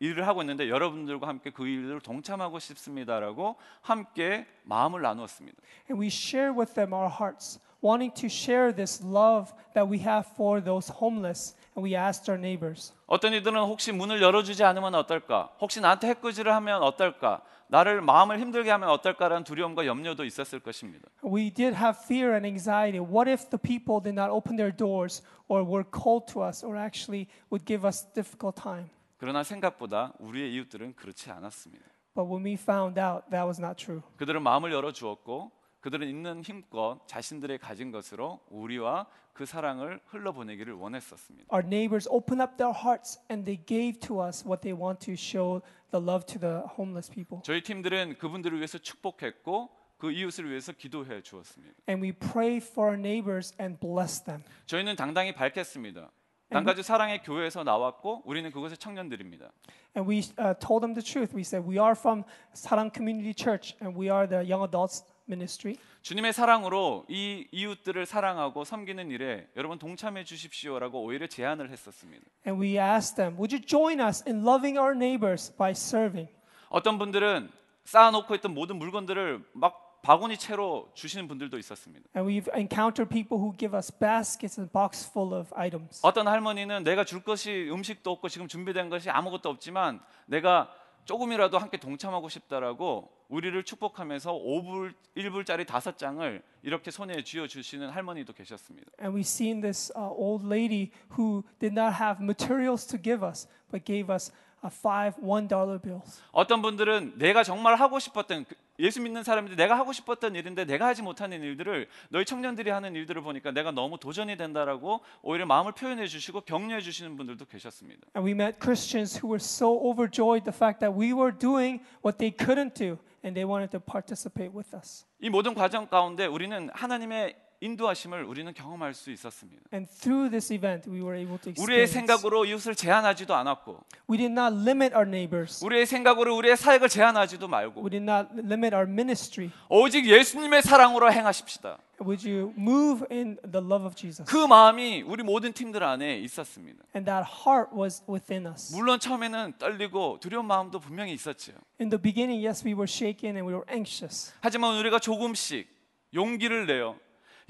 일을 하고 있는데 여러분들과 함께 그 일을 동참하고 싶습니다라고 함께 마음을 나누었습니다. And we share with them our hearts, wanting to share this love that we have for those homeless. And we asked our neighbors. 어떤 이들은 혹시 문을 열어주지 않으면 어떨까? 혹시 나한테 해코지를 하면 어떨까? 나를 마음을 힘들게 하면 어떨까라는 두려움과 염려도 있었을 것입니다. We did have fear and anxiety. What if the people did not open their doors or were cold to us or actually would give us difficult time? 그러나 생각보다 우리의 이웃들은 그렇지 않았습니다. But when we found out that was not true, 그들은 마음을 열어 주었고 그들은 있는 힘껏 자신들의 가진 것으로 우리와 그 사랑을 흘러보내기를 원했었습니다. our neighbors opened up their hearts and they gave to us what they want to show the love to the homeless people. 저희 팀들은 그분들을 위해서 축복했고 그 이웃을 위해서 기도해 주었습니다. And we prayed for our neighbors and blessed them. 저희는 당당히 밝혔습니다. 단가주 사랑의 교회에서 나왔고 우리는 그곳의 청년들입니다. And we uh, told them the truth. We said, We are from Sarang Community Church and we are the young adults ministry. 주님의 사랑으로 이 이웃들을 사랑하고 섬기는 일에 여러분 동참해 주십시오라고 오히려 제안을 했었습니다. And we asked them, Would you join us in loving our neighbors by serving? 어떤 분들은 쌓아놓고 있던 모든 물건들을 막 바구니 채로 주시는 분들도 있었습니다. And we've encountered people who give us baskets and box full of items. 어떤 할머니는 내가 줄 것이 음식도 없고 지금 준비된 것이 아무것도 없지만 내가 조금이라도 함께 동참하고 싶다라고 우리를 축복하면서 5불, 1불짜리 다섯 장을 이렇게 손에 쥐어 주시는 할머니도 계셨습니다. And we've seen this uh, old lady who did not have materials to give us, but gave us uh, five one dollar bills. 어떤 분들은 내가 정말 하고 싶었던 그 예수 믿는 사람인데 내가 하고 싶었던 일인데 내가 하지 못하는 일들을 너희 청년들이 하는 일들을 보니까 내가 너무 도전이 된다라고 오히려 마음을 표현해 주시고 격려해 주시는 분들도 계셨습니다. And we met Christians who were so overjoyed the fact that we were doing what they couldn't do, and they wanted to participate with us. 이 모든 과정 가운데 우리는 하나님의 인도하심을 우리는 경험할 수 있었습니다. And through this event, we were able to 우리의 experience. 생각으로 이웃을 제한하지도 않았고 We did not limit our neighbors. 우리의 생각으로 우리의 사역을 제한하지도 말고 We did not limit our ministry. 오직 예수님의 사랑으로 행하십시다. Would you move in the love of Jesus? 그 마음이 우리 모든 팀들 안에 있었습니다. And that heart was within us. 물론 처음에는 떨리고 두려운 마음도 분명히 있었죠. In the beginning, yes, we were shaken and we were anxious. 하지만 우리가 조금씩 용기를 내어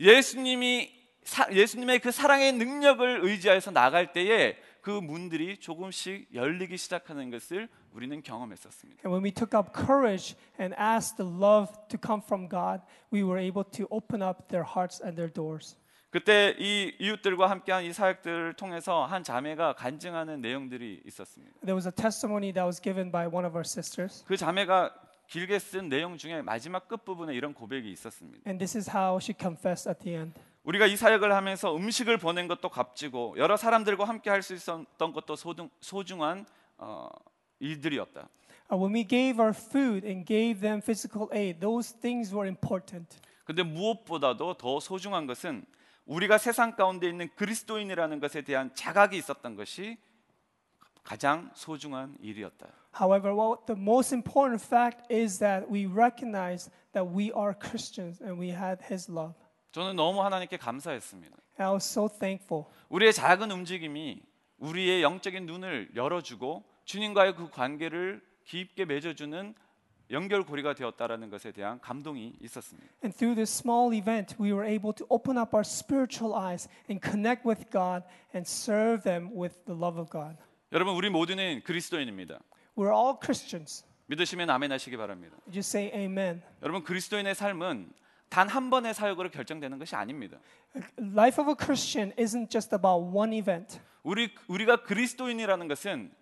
예수님이 사, 예수님의 그 사랑의 능력을 의지하여서 나갈 때에 그 문들이 조금씩 열리기 시작하는 것을 우리는 경험했었습니다. And when we took up courage and asked the love to come from God, we were able to open up their hearts and their doors. 그때 이 이웃들과 함께한 이 사역들을 통해서 한 자매가 간증하는 내용들이 있었습니다. There was a testimony that was given by one of our sisters, 그 자매가 길게 쓴 내용 중에 마지막 끝 부분에 이런 고백이 있었습니다. and this is how she confessed at the end. 우리가 이 사역을 하면서 음식을 보낸 것도 값지고 여러 사람들과 함께 할 수 있었던 것도 소중, 소중한 어, 일들이었다. Uh, when we gave our food and gave them physical aid, those things were important. 근데 무엇보다도 더 소중한 것은 우리가 세상 가운데 있는 그리스도인이라는 것에 대한 자각이 있었던 것이 가장 소중한 일이었다. However, what the most important fact is that we recognize that we are Christians and we had His love. 저는 너무 하나님께 감사했습니다. And I was so thankful. 우리의 작은 움직임이 우리의 영적인 눈을 열어주고 주님과의 그 관계를 깊게 맺어주는 연결고리가 되었다라는 것에 대한 감동이 있었습니다. And through this small event, we were able to open up our spiritual eyes and connect with God and serve them with the love of God. 여러분 우리 모두는 그리스도인입니다. We're all Christians. 믿으시면 아멘 하시기 바랍니다. Just say amen. 여러분 그리스도인의 삶은 단 한 번의 사역으로 결정되는 것이 아닙니다. Life of a Christian isn't just about one event. 우리 우리가 그리스도인이라는 것은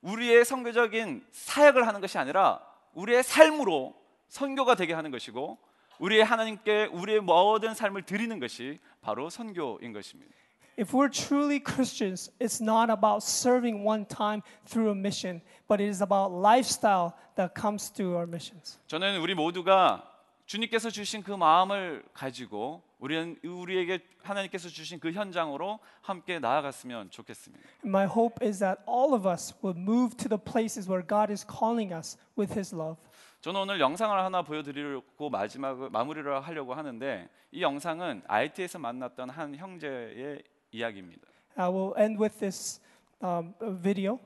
우리의 선교적인 사역을 하는 것이 아니라 우리의 삶으로 선교가 되게 하는 것이고 우리의 하나님께 우리의 모든 삶을 드리는 것이 바로 선교인 것입니다. If we're truly Christians, it's not about serving one time through a mission, but it is about lifestyle that comes through our missions. 저는 우리 모두가 주님께서 주신 그 마음을 가지고 우리는 우리에게 하나님께서 주신 그 현장으로 함께 나아갔으면 좋겠습니다. And my hope is that all of us will move to the places where God is calling us with His love. 저는 오늘 영상을 하나 보여드리고 마지막 마무리를 하려고 하는데 이 영상은 IT에서 만났던 한 형제의 이야기입니다. I will end with this um, video.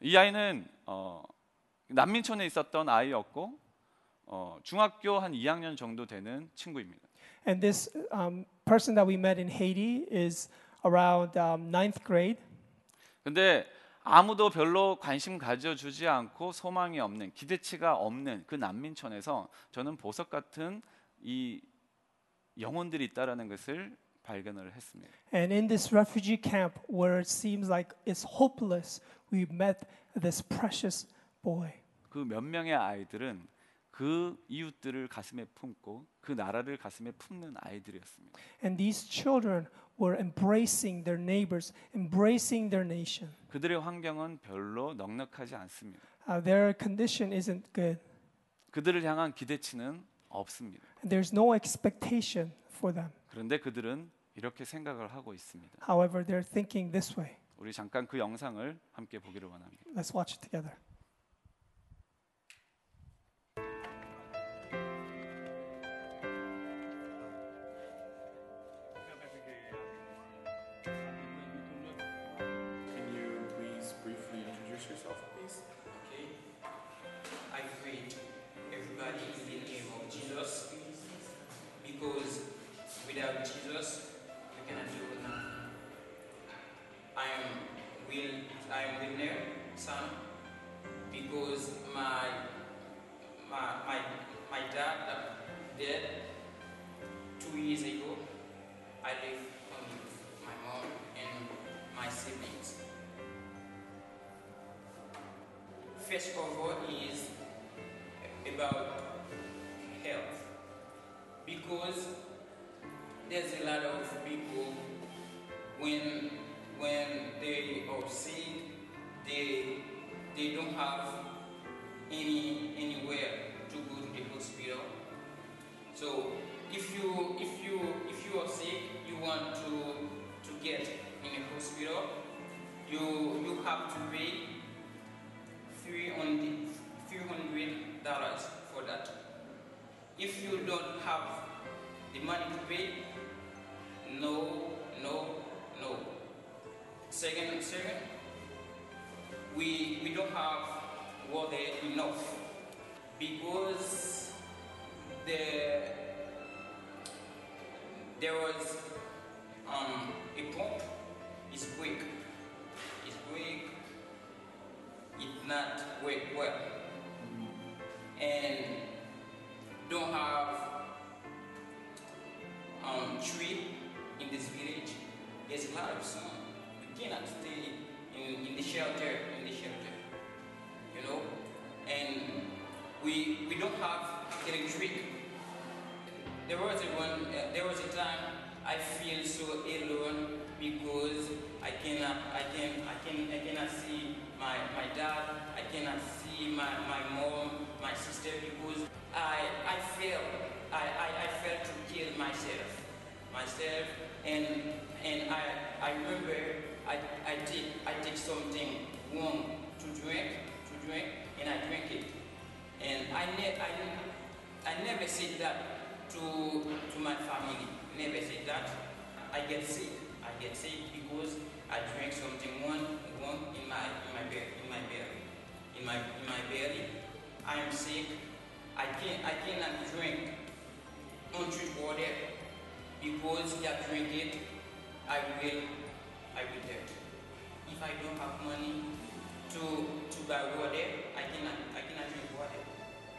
이 아이는 어, 난민촌에 있었던 아이였고 어, 중학교 한 2학년 정도 되는 친구입니다. And this um, person that we met in Haiti is around um, ninth grade. 근데 아무도 별로 관심 가져주지 않고 소망이 없는 기대치가 없는 그 난민촌에서 저는 보석 같은 이 영혼들이 있다라는 것을 발견을 했습니다. And in this refugee camp where it seems like it's hopeless, we met this precious boy. 그 몇 명의 아이들은 그 이웃들을 가슴에 품고 그 나라를 가슴에 품는 아이들이었습니다. And these children were embracing their neighbors, embracing their nation. 그들의 환경은 별로 넉넉하지 않습니다. Uh, their condition isn't good. 그들을 향한 기대치는 없습니다. And there's no expectation for them. 그런데 그들은 이렇게 생각을 하고 있습니다. However, they're thinking this way. 우리 잠깐 그 영상을 함께 보기를 원합니다. Let's watch it together. Son because my my my my dad dead two years ago. I live only with my mom and my siblings. First of all is about health because there's a lot of people when when they are sick they they don't have any anywhere to go to the hospital so if you if you if you are sick you want to to get in a hospital you you have to pay three hundred dollars for that. If you don't have the money to pay, no, no, no. Second, second, we we don't have water enough because the there was um, a pump. Is weak, it's weak, it not work well. And don't have um, tree in this village. There's a lot of sun. We cannot stay in, in the shelter in the shelter you know? And we we don't have electric. There was a one uh, there was a time I feel so alone because I cannot I can I can I cannot see my my dad I cannot see my, my mom my sister because I I felt I, I, I felt to kill myself myself. And and I I remember I did I did something warm to drink to drink and I drink it and I ne- I, I never said that to to my family. Never said that. I get sick. I get sick because I drink something warm wrong in my in my belly in my belly in my in my belly. I am sick. I can I cannot drink untreated water because if I drink it, I will I will die. If I don't have money to to buy water, I cannot I cannot drink water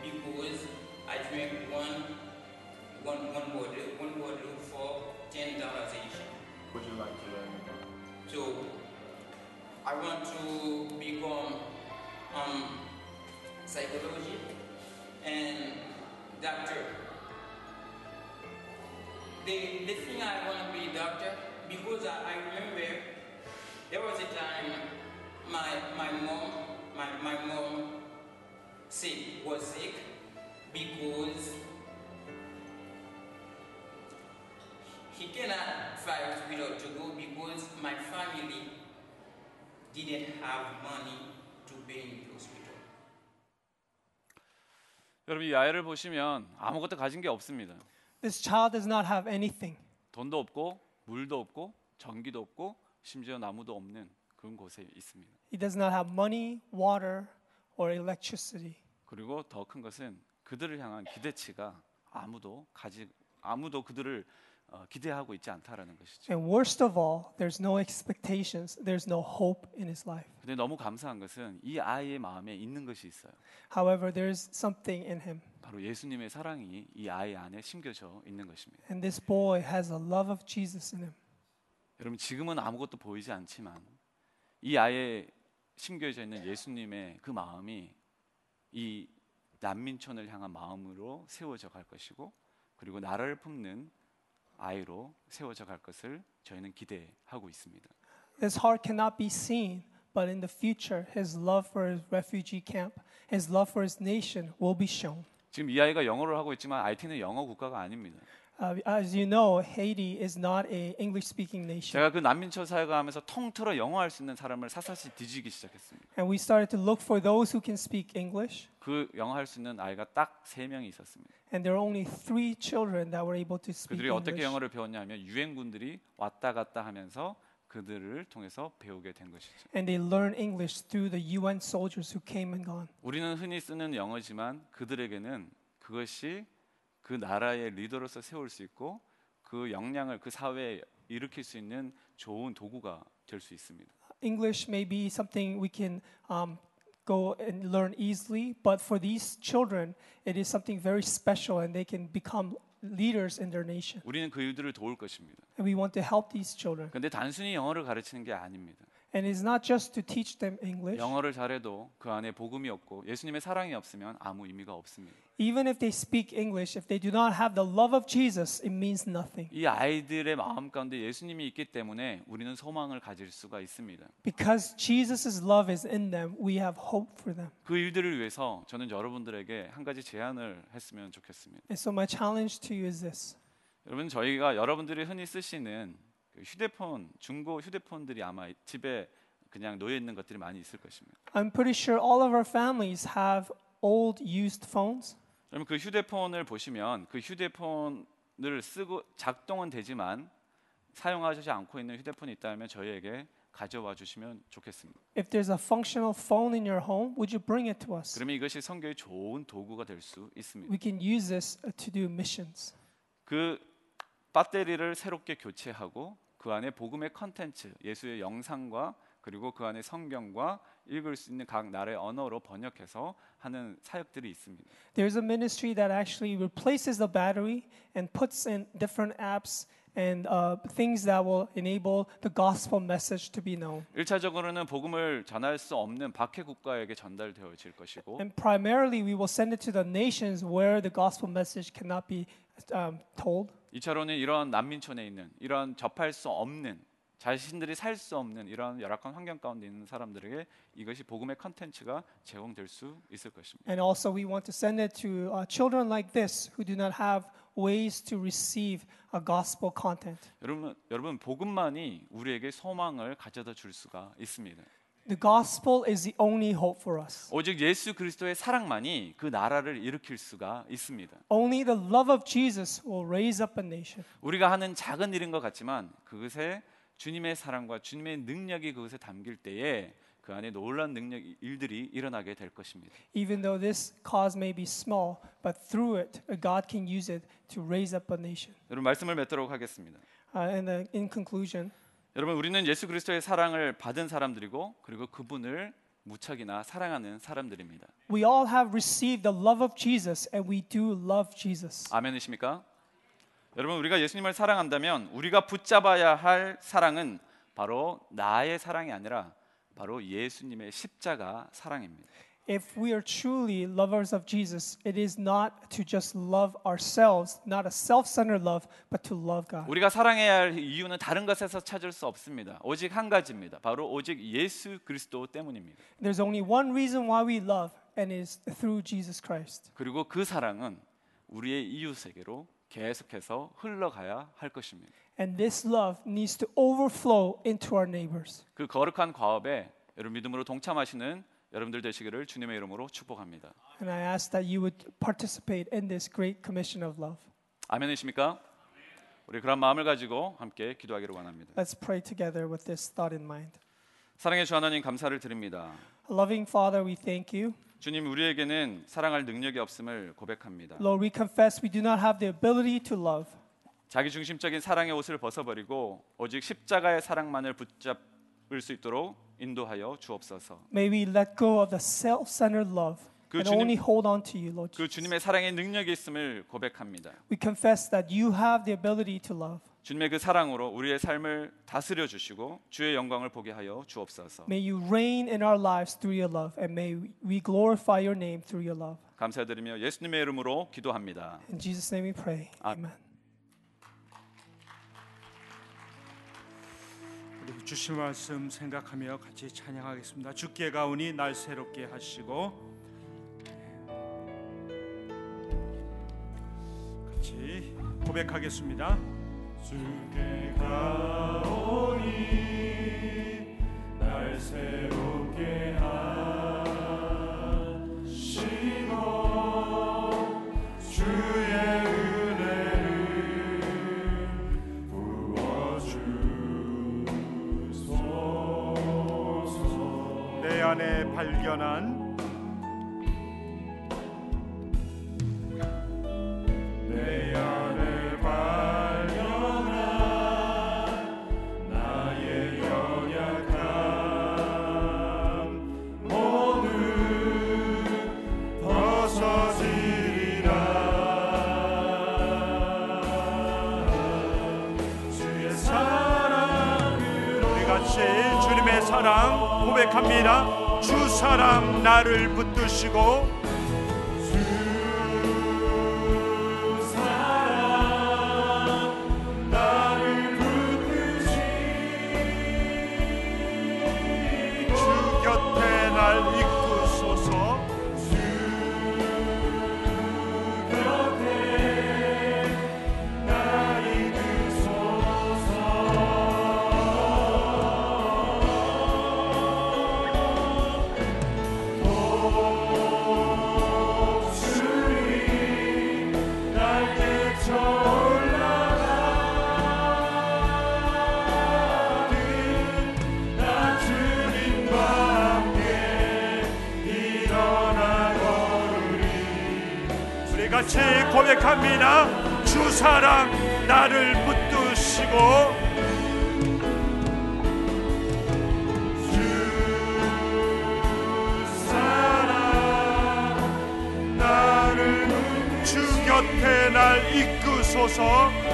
because I drink one one one word one word for ten dollars each. Would you like to learn about? So I want to become um, psychology and doctor. The, the thing I want to be doctor because I, I remember there was a time my my mom my, my mom sick was sick because he cannot fight without to go because my family didn't have money to pay in the hospital. 여러분 이 아이를 보시면 아무것도 가진 게 없습니다. This child does not have anything. 돈도 없고 물도 없고 전기도 없고 심지어 나무도 없는 그런 곳에 있습니다. He does not have money, water, or electricity. 그리고 더 큰 것은 그들을 향한 기대치가 아무도 가지 아무도 그들을 어, 기대하고 있지 않다라는 것이죠. And worst of all, there's no expectations, there's no hope in his life. 근데 너무 감사한 것은 이 아이의 마음에 있는 것이 있어요. However, there's something in him. 바로 예수님의 사랑이 이 아이 안에 심겨져 있는 것입니다. And this boy has a love of Jesus in him. 여러분 지금은 아무것도 보이지 않지만 이 아이에 심겨져 있는 예수님의 그 마음이 이 난민촌을 향한 마음으로 세워져 갈 것이고 그리고 나라를 품는 아이로 세워져 갈 것을 저희는 기대하고 있습니다. His heart cannot be seen, but in the future, his love for his refugee camp, his love for his nation will be shown. 지금 이 아이가 영어를 하고 있지만 하이티는 영어 국가가 아닙니다. Uh, as you know, Haiti is not a English-speaking nation, 제가 그 난민촌 사회가 하면서 통틀어 영어 할 수 있는 사람을 사사시 뒤지기 시작했습니다. and we started to look for those who can speak English. 그 영어 할 수 있는 아이가 딱 세 명이 있었습니다. And there are only three children that were able to speak 그들이 어떻게 English. 영어를 배웠냐면 유엔군들이 왔다 갔다 하면서 그들을 통해서 배우게 된 것이죠. And they learned English through the UN soldiers who came and gone. 우리는 흔히 쓰는 영어지만 그들에게는 그것이 그 나라의 리더로서 세울 수 있고 그 역량을 그 사회에 일으킬 수 있는 좋은 도구가 될 수 있습니다. English may be something we can um, go and learn easily, but for these children, it is something very special, and they can become leaders in their nation. 우리는 그 일들을 도울 것입니다. And we want to help these children. 근데 단순히 영어를 가르치는 게 아닙니다. And it's not just to teach them English. 영어를 잘해도 그 안에 복음이 없고 예수님의 사랑이 없으면 아무 의미가 없습니다. Even if they speak English, if they do not have the love of Jesus, it means nothing. 이 아이들의 마음 가운데 예수님이 있기 때문에 우리는 소망을 가질 수가 있습니다. Because Jesus' love is in them, we have hope for them. 그 일들을 위해서 저는 여러분들에게 한 가지 제안을 했으면 좋겠습니다. And so my challenge to you is this. 여러분 저희가 여러분들이 흔히 쓰시는 그 휴대폰 중고 휴대폰들이 아마 집에 그냥 놓여 있는 것들이 많이 있을 것입니다. I'm pretty sure all of our families have old used phones. 여러분 그 휴대폰을 보시면 그 휴대폰을 쓰고 작동은 되지만 사용하지 않고 있는 휴대폰이 있다면 저희에게 가져와 주시면 좋겠습니다. If there's a functional phone in your home, would you bring it to us? 그러면 이것이 선교의 좋은 도구가 될 수 있습니다. We can use this uh, to do missions. 그 배터리를 새롭게 교체하고 그 안에 복음의 컨텐츠, 예수의 영상과 그리고 그 안에 성경과 읽을 수 있는 각 나라의 언어로 번역해서 하는 사역들이 있습니다. There's a ministry that actually replaces the battery and puts in different apps and uh, things that will enable the gospel message to be known. 1차적으로는 복음을 전할 수 없는 박해 국가에게 전달되어질 것이고 And primarily, we will send it to the nations where the gospel message cannot be um, told. 2차로는 이런 난민촌에 있는 이런 접할 수 없는 자신들이 살 수 없는 이런 열악한 환경 가운데 있는 사람들에게 이것이 복음의 컨텐츠가 제공될 수 있을 것입니다. And also, we want to send it to uh, children like this who do not have ways to receive a gospel content. 여러분 여러분 복음만이 우리에게 소망을 가져다 줄 수가 있습니다. The gospel is the only hope for us. 오직 예수 그리스도의 사랑만이 그 나라를 일으킬 수가 있습니다. Only the love of Jesus will raise up a nation. 우리가 하는 작은 일인 것 같지만 그것에 주님의 사랑과 주님의 능력이 그것에 담길 때에 그 안에 놀라운 능력 일들이 일어나게 될 것입니다. Even though this cause may be small, but through it, uh, God can use it to raise up a nation. 여러분 말씀을 맺도록 하겠습니다. Uh, and uh, in conclusion, 여러분 우리는 예수 그리스도의 사랑을 받은 사람들이고 그리고 그분을 무척이나 사랑하는 사람들입니다. we all have received the love of Jesus, and we do love Jesus. 아멘이십니까? 여러분 우리가 예수님을 사랑한다면 우리가 붙잡아야 할 사랑은 바로 나의 사랑이 아니라 바로 예수님의 십자가 사랑입니다. If we are truly lovers of Jesus, it is not to just love ourselves, not a self-centered love, but to love God. 우리가 사랑해야 할 이유는 다른 것에서 찾을 수 없습니다. 오직 한 가지입니다. 바로 오직 예수 그리스도 때문입니다. There's only one reason why we love, and it is through Jesus Christ. 그리고 그 사랑은 우리의 이웃에게로 계속해서 흘러가야 할 것입니다. And this love needs to overflow into our neighbors. 그 거룩한 과업에 여러분 믿음으로 동참하시는 여러분들 되시기를 주님의 이름으로 축복합니다. And I ask that you would participate in this great commission of love. 아멘이십니까? 우리 그런 마음을 가지고 함께 기도하기를 원합니다. Let's pray together with this thought in mind. 사랑의 주 하나님 감사를 드립니다. Loving Father, we thank you. 주님 우리에게는 사랑할 능력이 없을 고백합니다. Lord, we confess we do not have the ability to love. 자기 중심적인 사랑의 옷을 벗어버리고 오직 십자가의 사랑만을 붙잡을 수 있도록 인도하여 주옵소서. May we let go of the self-centered love 그 and 주님- only hold on to you, Lord 그 Jesus. 주님의 사랑의 능력이 있음을 고백합니다. We confess that you have the ability to love. 주님의 그 사랑으로 우리의 삶을 다스려 주시고 주의 영광을 보게 하여 주옵소서. May you reign in our lives through your love, and may we glorify your name through your love. 감사드리며 예수님의 이름으로 기도합니다. In Jesus' name we pray. 아- Amen. 우리 주신 말씀 생각하며 같이 찬양하겠습니다. 주께 가오니 날 새롭게 하시고 같이 고백하겠습니다. 주께 가오니 날 새롭게 하시고 주의 발견한 내 안에 발견한 나의 연약함. 모두 벗어지리라. 주의 사랑으로 우리 같이 주님의 사랑 고백합니다. 주 사랑 나를 붙드시고 고백합니다. 주 사랑 나를 붙드시고 주 곁에 날 이끄소서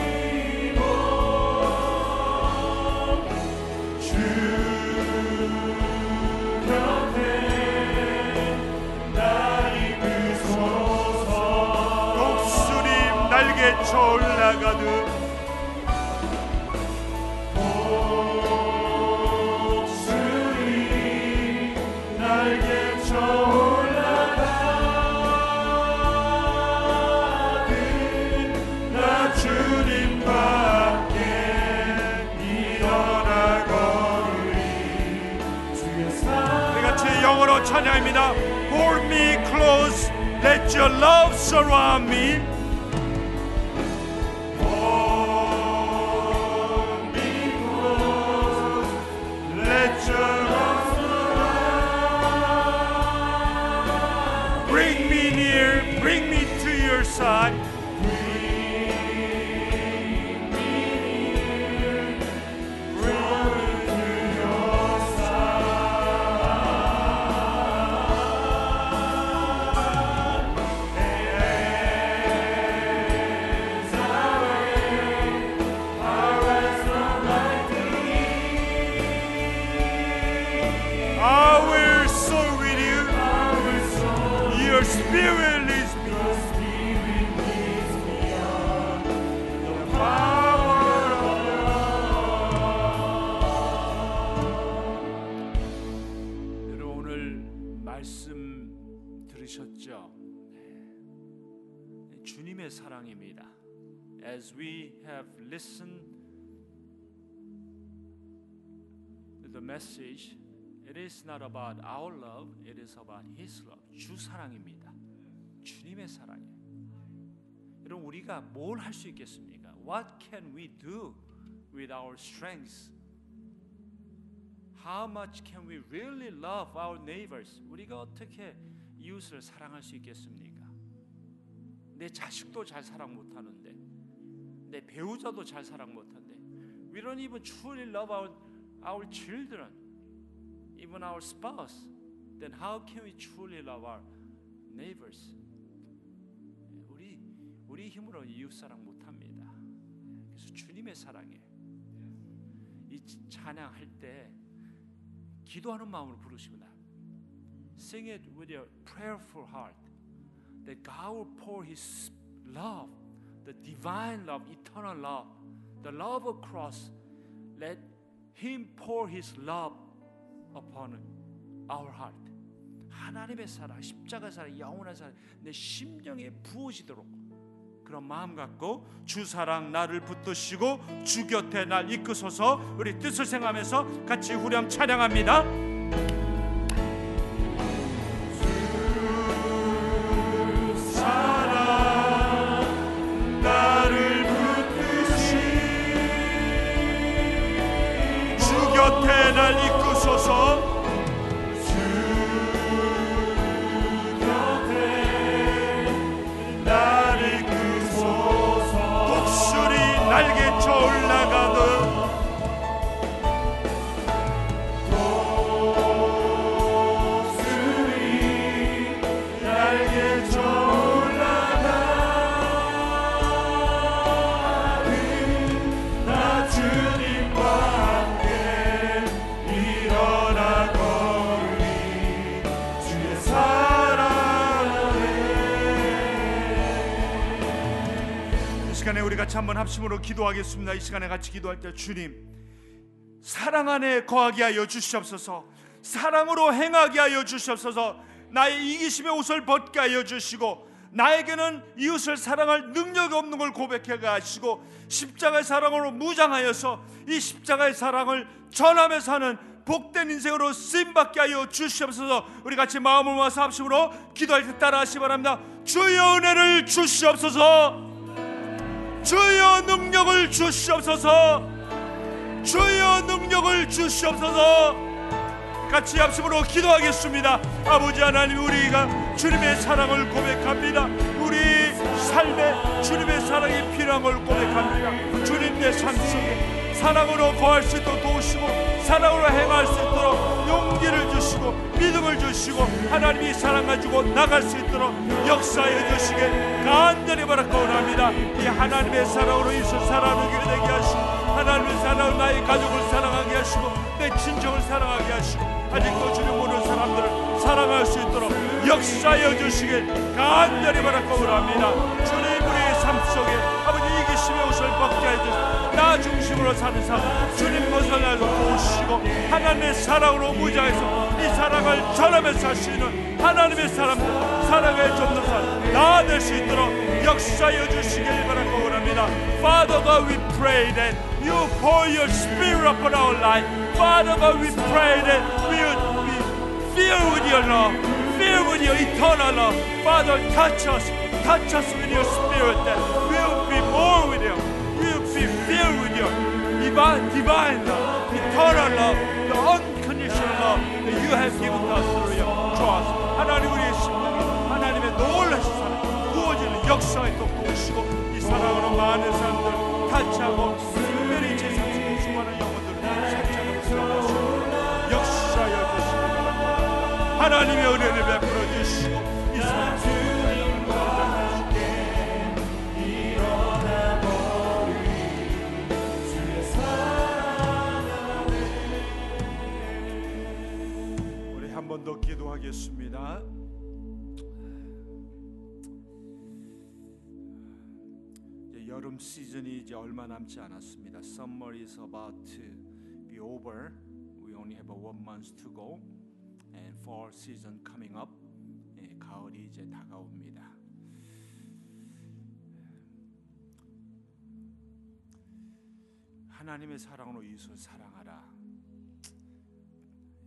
우리 같이 영어로 찬양합니다. Hold me close, let your love surround me. Message, it is not about our love, it is about His love. 주 사랑입니다. 주님의 사랑이에요. 여러분 우리가 뭘 할 수 있겠습니까? What can we do with our strengths? How much can we really love our neighbors? 우리가 어떻게 이웃을 사랑할 수 있겠습니까? 내 자식도 잘 사랑 못 하는데 내 배우자도 잘 사랑 못 하는데 We don't even truly love our our children, even our spouse. Then how can we truly love our neighbors? 우리 우리 힘으로 이웃 사랑 못 합니다. 그래서 주님의 사랑에 이 찬양할 때 기도하는 마음으로 부르시구나. Sing it with your prayerful heart. That God will pour His love, the divine love, eternal love, the love of cross. Let Him pour His love upon our heart. 하나님의 사랑, 십자가 사랑, 영원한 사랑 내 심령에 부어지도록 그런 마음 갖고 주 사랑 나를 붙드시고 주 곁에 날 이끄소서 우리 뜻을 생하면서 같이 후렴 찬양합니다. 독수리 날개 같이 한번 합심으로 기도하겠습니다. 이 시간에 같이 기도할 때 주님 사랑 안에 거하게 하여 주시옵소서. 사랑으로 행하게 하여 주시옵소서. 나의 이기심의 옷을 벗게 하여 주시고 나에게는 이웃을 사랑할 능력이 없는 걸 고백해 가시고 십자가의 사랑으로 무장하여서 이 십자가의 사랑을 전하며 사는 복된 인생으로 쓰임 받게 하여 주시옵소서. 우리 같이 마음을 모아서 합심으로 기도할 때 따라 하시 기 바랍니다. 주여 은혜를 주시옵소서. 주여 능력을 주시옵소서. 주여 능력을 주시옵소서. 같이 합심으로 기도하겠습니다. 아버지 하나님 우리가 주님의 사랑을 고백합니다. 우리 삶에 주님의 사랑이 필요한 걸 고백합니다. 주님 내 삶 속에 사랑으로 거할 수 있도록 도우시고 사랑으로 행할 수 있도록 용기를 주시고 믿음을 주시고 하나님이 사랑 가지고 나갈 수 있도록 역사해 주시게 간절히 바라고원합니다. 이 하나님의 사랑으로 이웃을 사랑하게 되게 하시고 하나님의 사랑으로 나의 가족을 사랑하게 하시고 내 친정을 사랑하게 하시고 아직도 주님 모르는 사람들을 사랑할 수 있도록 역사해 주시길 간절히 바라고원합니다. 주님 우리의 삶 속에 아버지 이기심의 옷을 벗게 해주시고 나 중심으로 사는 삶 주님 벗어나서 보시고 하나님의 사랑으로 무장해서 이 사랑을 전하며 살수 있는 하나님의 사람들 사랑의 좀더 사람 나아낼 수 있도록 역사해 주시길 바라고 원합니다 Father God we pray that you pour your spirit upon our life Father God we pray that we would be filled with your love filled with your eternal love Father touch us touch us with your spirit that be filled with your divine, divine love eternal love the unconditional love that you have given us through your cross 하나님 우리의 심령에 하나님의 놀라신 사랑 부어지는 역사에 또 도우시고 이 사랑으로 많은 사람들 타치하고 특별히 제 삶속에 수많은 영혼들을 살짝으로 들어가시고 역사여 주시기 바랍니다 하나님의 은혜를 베풀어 주시고 번 더 기도하겠습니다. 여름 시즌이 이제 얼마 남지 않았습니다. Summer is about to be over. We only have one month to go, and fall season coming up. 예, 가을이 이제 다가옵니다. 하나님의 사랑으로 이웃을 사랑하라.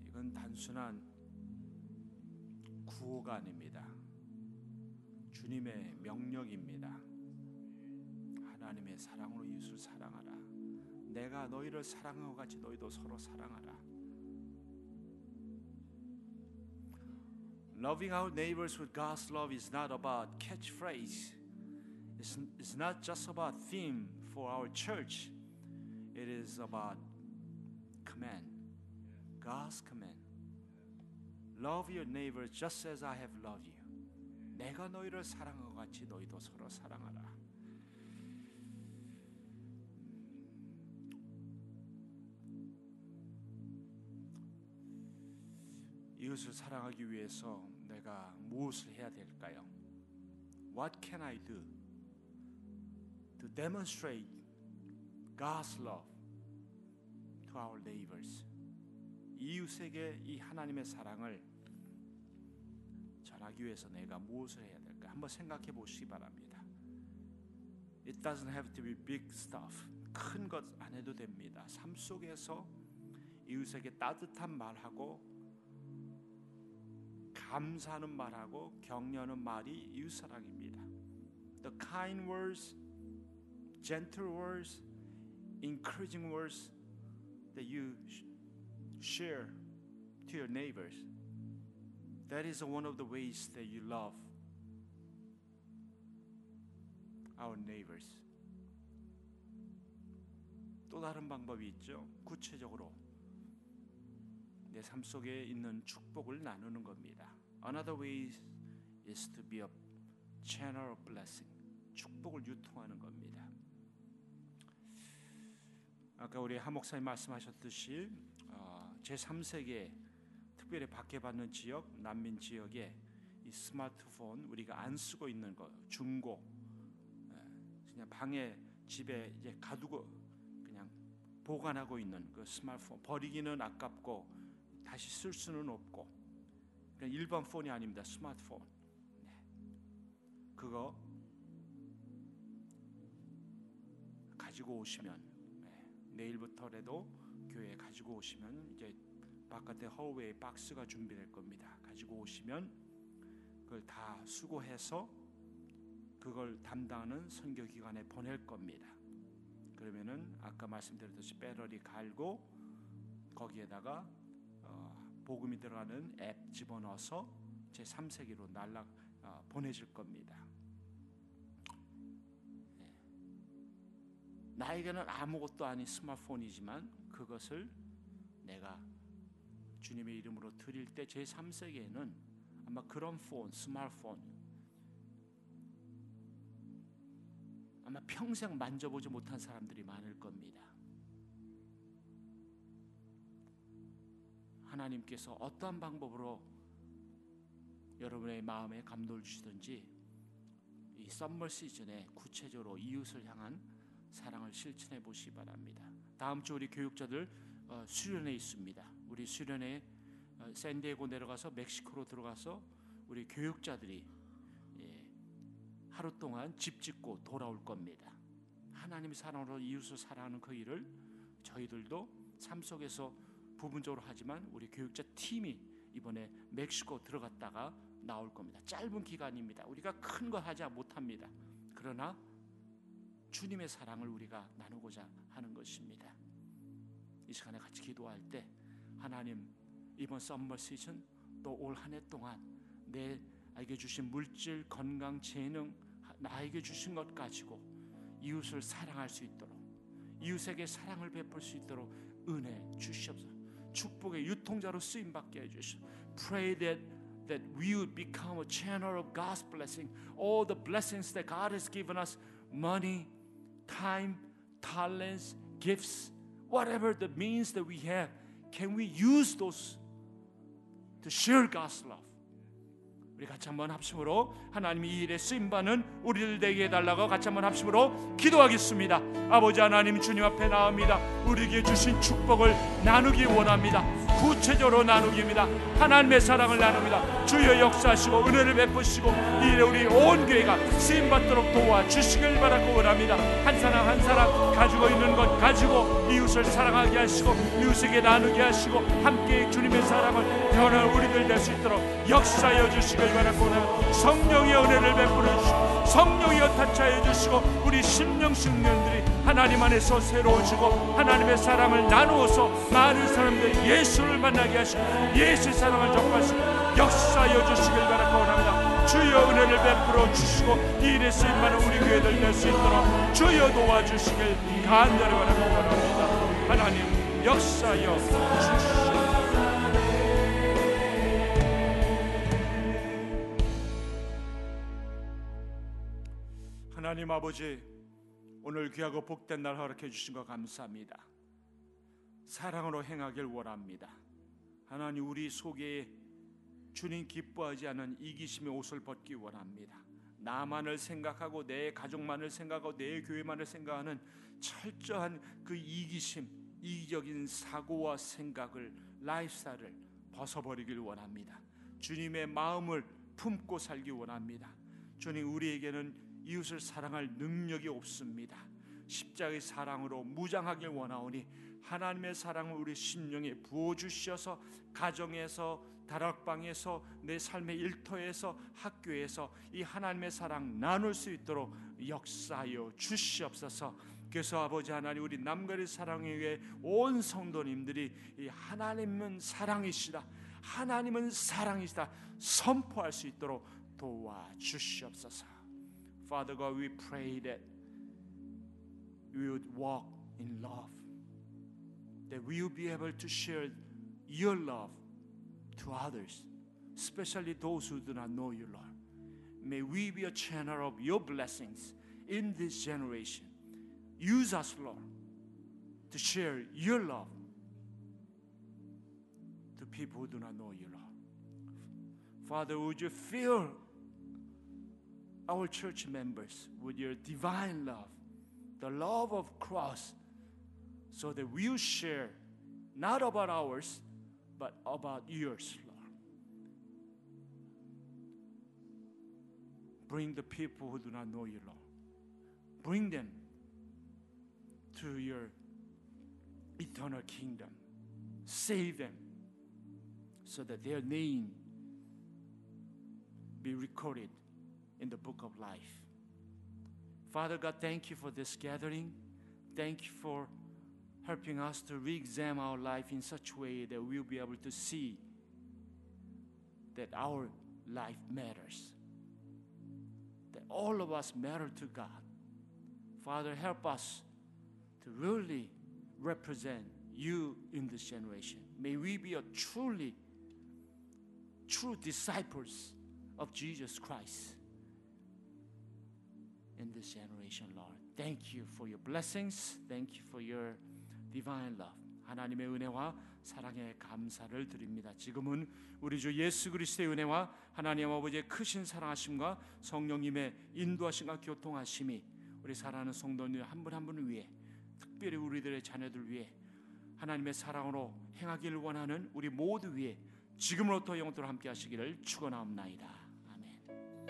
이건 단순한 구호가 아닙니다. 주님의 명령입니다. 하나님의 사랑으로 이웃을 사랑하라. 내가 너희를 사랑하고 같이 너희도 서로 사랑하라. Loving our neighbors with God's love is not about catchphrase. It's, it's not just about theme for our church. It is about command. God's command. Love your neighbor just as I have loved you. 내가 너희를 사랑하고 같이 너희도 서로 사랑하라. 이웃을 사랑하기 위해서 내가 무엇을 해야 될까요? What can I do to demonstrate God's love to our neighbors? 이웃에게 이 하나님의 사랑을 전하기 위해서 내가 무엇을 해야 될까? 한번 생각해 보시기 바랍니다. It doesn't have to be big stuff. 큰 것 안 해도 됩니다. 삶 속에서 이웃에게 따뜻한 말하고 감사하는 말하고 격려하는 말이 이웃 사랑입니다. The kind words, gentle words, encouraging words that you share to your neighbors. That is one of the ways that you love our neighbors. 또 다른 방법이 있죠. 구체적으로 내 삶 속에 있는 축복을 나누는 겁니다. Another way is to be a channel of blessing. 축복을 유통하는 겁니다. 아까 우리 하 목사님 말씀하셨듯이 어, 제 3세계 특별히 박해받는 지역 난민 지역에 이 스마트폰 우리가 안 쓰고 있는 거 중고 예, 그냥 방에 집에 이제 가두고 그냥 보관하고 있는 그 스마트폰 버리기는 아깝고 다시 쓸 수는 없고 그냥 일반 폰이 아닙니다 스마트폰 네. 그거 가지고 오시면 네. 내일부터라도 교회에 가지고 오시면 이제 바깥에 허웨이 박스가 준비될 겁니다. 가지고 오시면 그걸 다 수거해서 그걸 담당하는 선교 기관에 보낼 겁니다. 그러면은 아까 말씀드렸듯이 배터리 갈고 거기에다가 어, 복음이 들어가는 앱 집어넣어서 제 3세기로 날라 어, 보내질 겁니다. 네. 나에게는 아무것도 아닌 스마트폰이지만 그것을 내가 주님의 이름으로 드릴 때 제 3세기에는 아마 그런 폰, 스마트폰 아마 평생 만져보지 못한 사람들이 많을 겁니다. 하나님께서 어떠한 방법으로 여러분의 마음에 감동을 주시든지 이 썸머 시즌에 구체적으로 이웃을 향한 사랑을 실천해 보시기 바랍니다. 다음 주 우리 교육자들 어, 수련회 있습니다. 우리 수련회 어, 샌디에고 내려가서 멕시코로 들어가서 우리 교육자들이 예, 하루 동안 집 짓고 돌아올 겁니다. 하나님 사랑으로 이웃을 사랑하는 그 일을 저희들도 삶 속에서 부분적으로 하지만 우리 교육자 팀이 이번에 멕시코 들어갔다가 나올 겁니다. 짧은 기간입니다. 우리가 큰 거 하지 못합니다. 그러나 주님의 사랑을 우리가 나누고자 하는 것입니다. 이 시간에 같이 기도할 때 하나님 이번 썸머 시즌 또 올 한 해 동안 내에게 주신 물질, 건강, 재능 나에게 주신 것 가지고 이웃을 사랑할 수 있도록 이웃에게 사랑을 베풀 수 있도록 은혜 주시옵소서. 축복의 유통자로 쓰임 받게 해 주시옵소서. Pray that that we would become a channel of God's blessing. All the blessings that God has given us, money, time, talents, gifts, whatever the means that we have, can we use those to share God's love? 우리 같이 한번 합심으로 하나님이 이 일에 쓰임 받는 우리들 되게 해달라고 같이 한번 합심으로 기도하겠습니다. 아버지 하나님 주님 앞에 나옵니다. 우리에게 주신 축복을 나누기 원합니다. 구체적으로 나누기입니다. 하나님의 사랑을 나눕니다. 주여 역사하시고 은혜를 베푸시고 이 일에 우리 온 교회가 쓰임 받도록 도와 주시길 바라고 원합니다. 한 사람 한 사람 가지고 있는 것 가지고 이웃을 사랑하게 하시고 이웃에게 나누게 하시고 함께 주님의 사랑을 변한 우리들 될 수 있도록 역사하여 주시길 바라고 원합니다. 성령의 은혜를 베풀어 주시고 성령이 여 타차해 주시고 우리 심령 식년들이 하나님 안에서 새로워지고 하나님의 사랑을 나누어서 많은 사람들이 예수를 만나게 하시고 예수의 사랑을 전파하시고 역사하여 주시길 원합니다. 주여 은혜를 베풀어 주시고 이 일에 쓰임받는 우리 교회들 될 수 있도록 주여 도와주시길 간절히 원합니다. 하나님 역사하여 주시옵소서. 하나님 아버지 오늘 귀하고 복된 날 허락해 주신 거 감사합니다. 사랑으로 행하길 원합니다. 하나님 우리 속에 주님 기뻐하지 않은 이기심의 옷을 벗기 원합니다. 나만을 생각하고 내 가족만을 생각하고 내 교회만을 생각하는 철저한 그 이기심, 이기적인 사고와 생각을 라이프스타일을 벗어버리길 원합니다. 주님의 마음을 품고 살기 원합니다. 주님 우리에게는 이웃을 사랑할 능력이 없습니다. 십자가의 사랑으로 무장하길 원하오니 하나님의 사랑을 우리 심령에 부어 주셔서 가정에서 다락방에서 내 삶의 일터에서 학교에서 이 하나님의 사랑 나눌 수 있도록 역사하여 주시옵소서. 그래서 아버지 하나님 우리 남가리 사랑에 의해 온 성도님들이 이 하나님은 사랑이시다. 하나님은 사랑이시다. 선포할 수 있도록 도와 주시옵소서. Father God, we pray that we would walk in love. That we will be able to share your love to others, especially those who do not know you, Lord. May we be a channel of your blessings in this generation. Use us, Lord, to share your love to people who do not know you, Lord. Father, would you fill our church members with your divine love, the love of cross, so that we'll share not about ours, but about yours, Lord. Bring the people who do not know you, Lord. Bring them to your eternal kingdom. Save them so that their name be recorded in the book of life. Father God, thank you for this gathering. Thank you for helping us to re examine our life in such a way that we'll be able to see that our life matters, that all of us matter to God. Father, help us to really represent you in this generation. May we be a truly true disciples of Jesus Christ in this generation, Lord. Thank you for your blessings. Thank you for your divine love. 하나님의 은혜와 사랑에 감사를 드립니다. 지금은 우리 주 예수 그리스도의 은혜와 하나님 아버지의 크신 사랑하심과 성령님의 인도하심과 교통하심이 우리 사랑하는 성도님 한 분 한 분을 위해 특별히 우리들의 자녀들 위해 하나님의 사랑으로 행하기를 원하는 우리 모두 위해 지금으로부터 영토로 함께 하시기를 축원하옵나이다.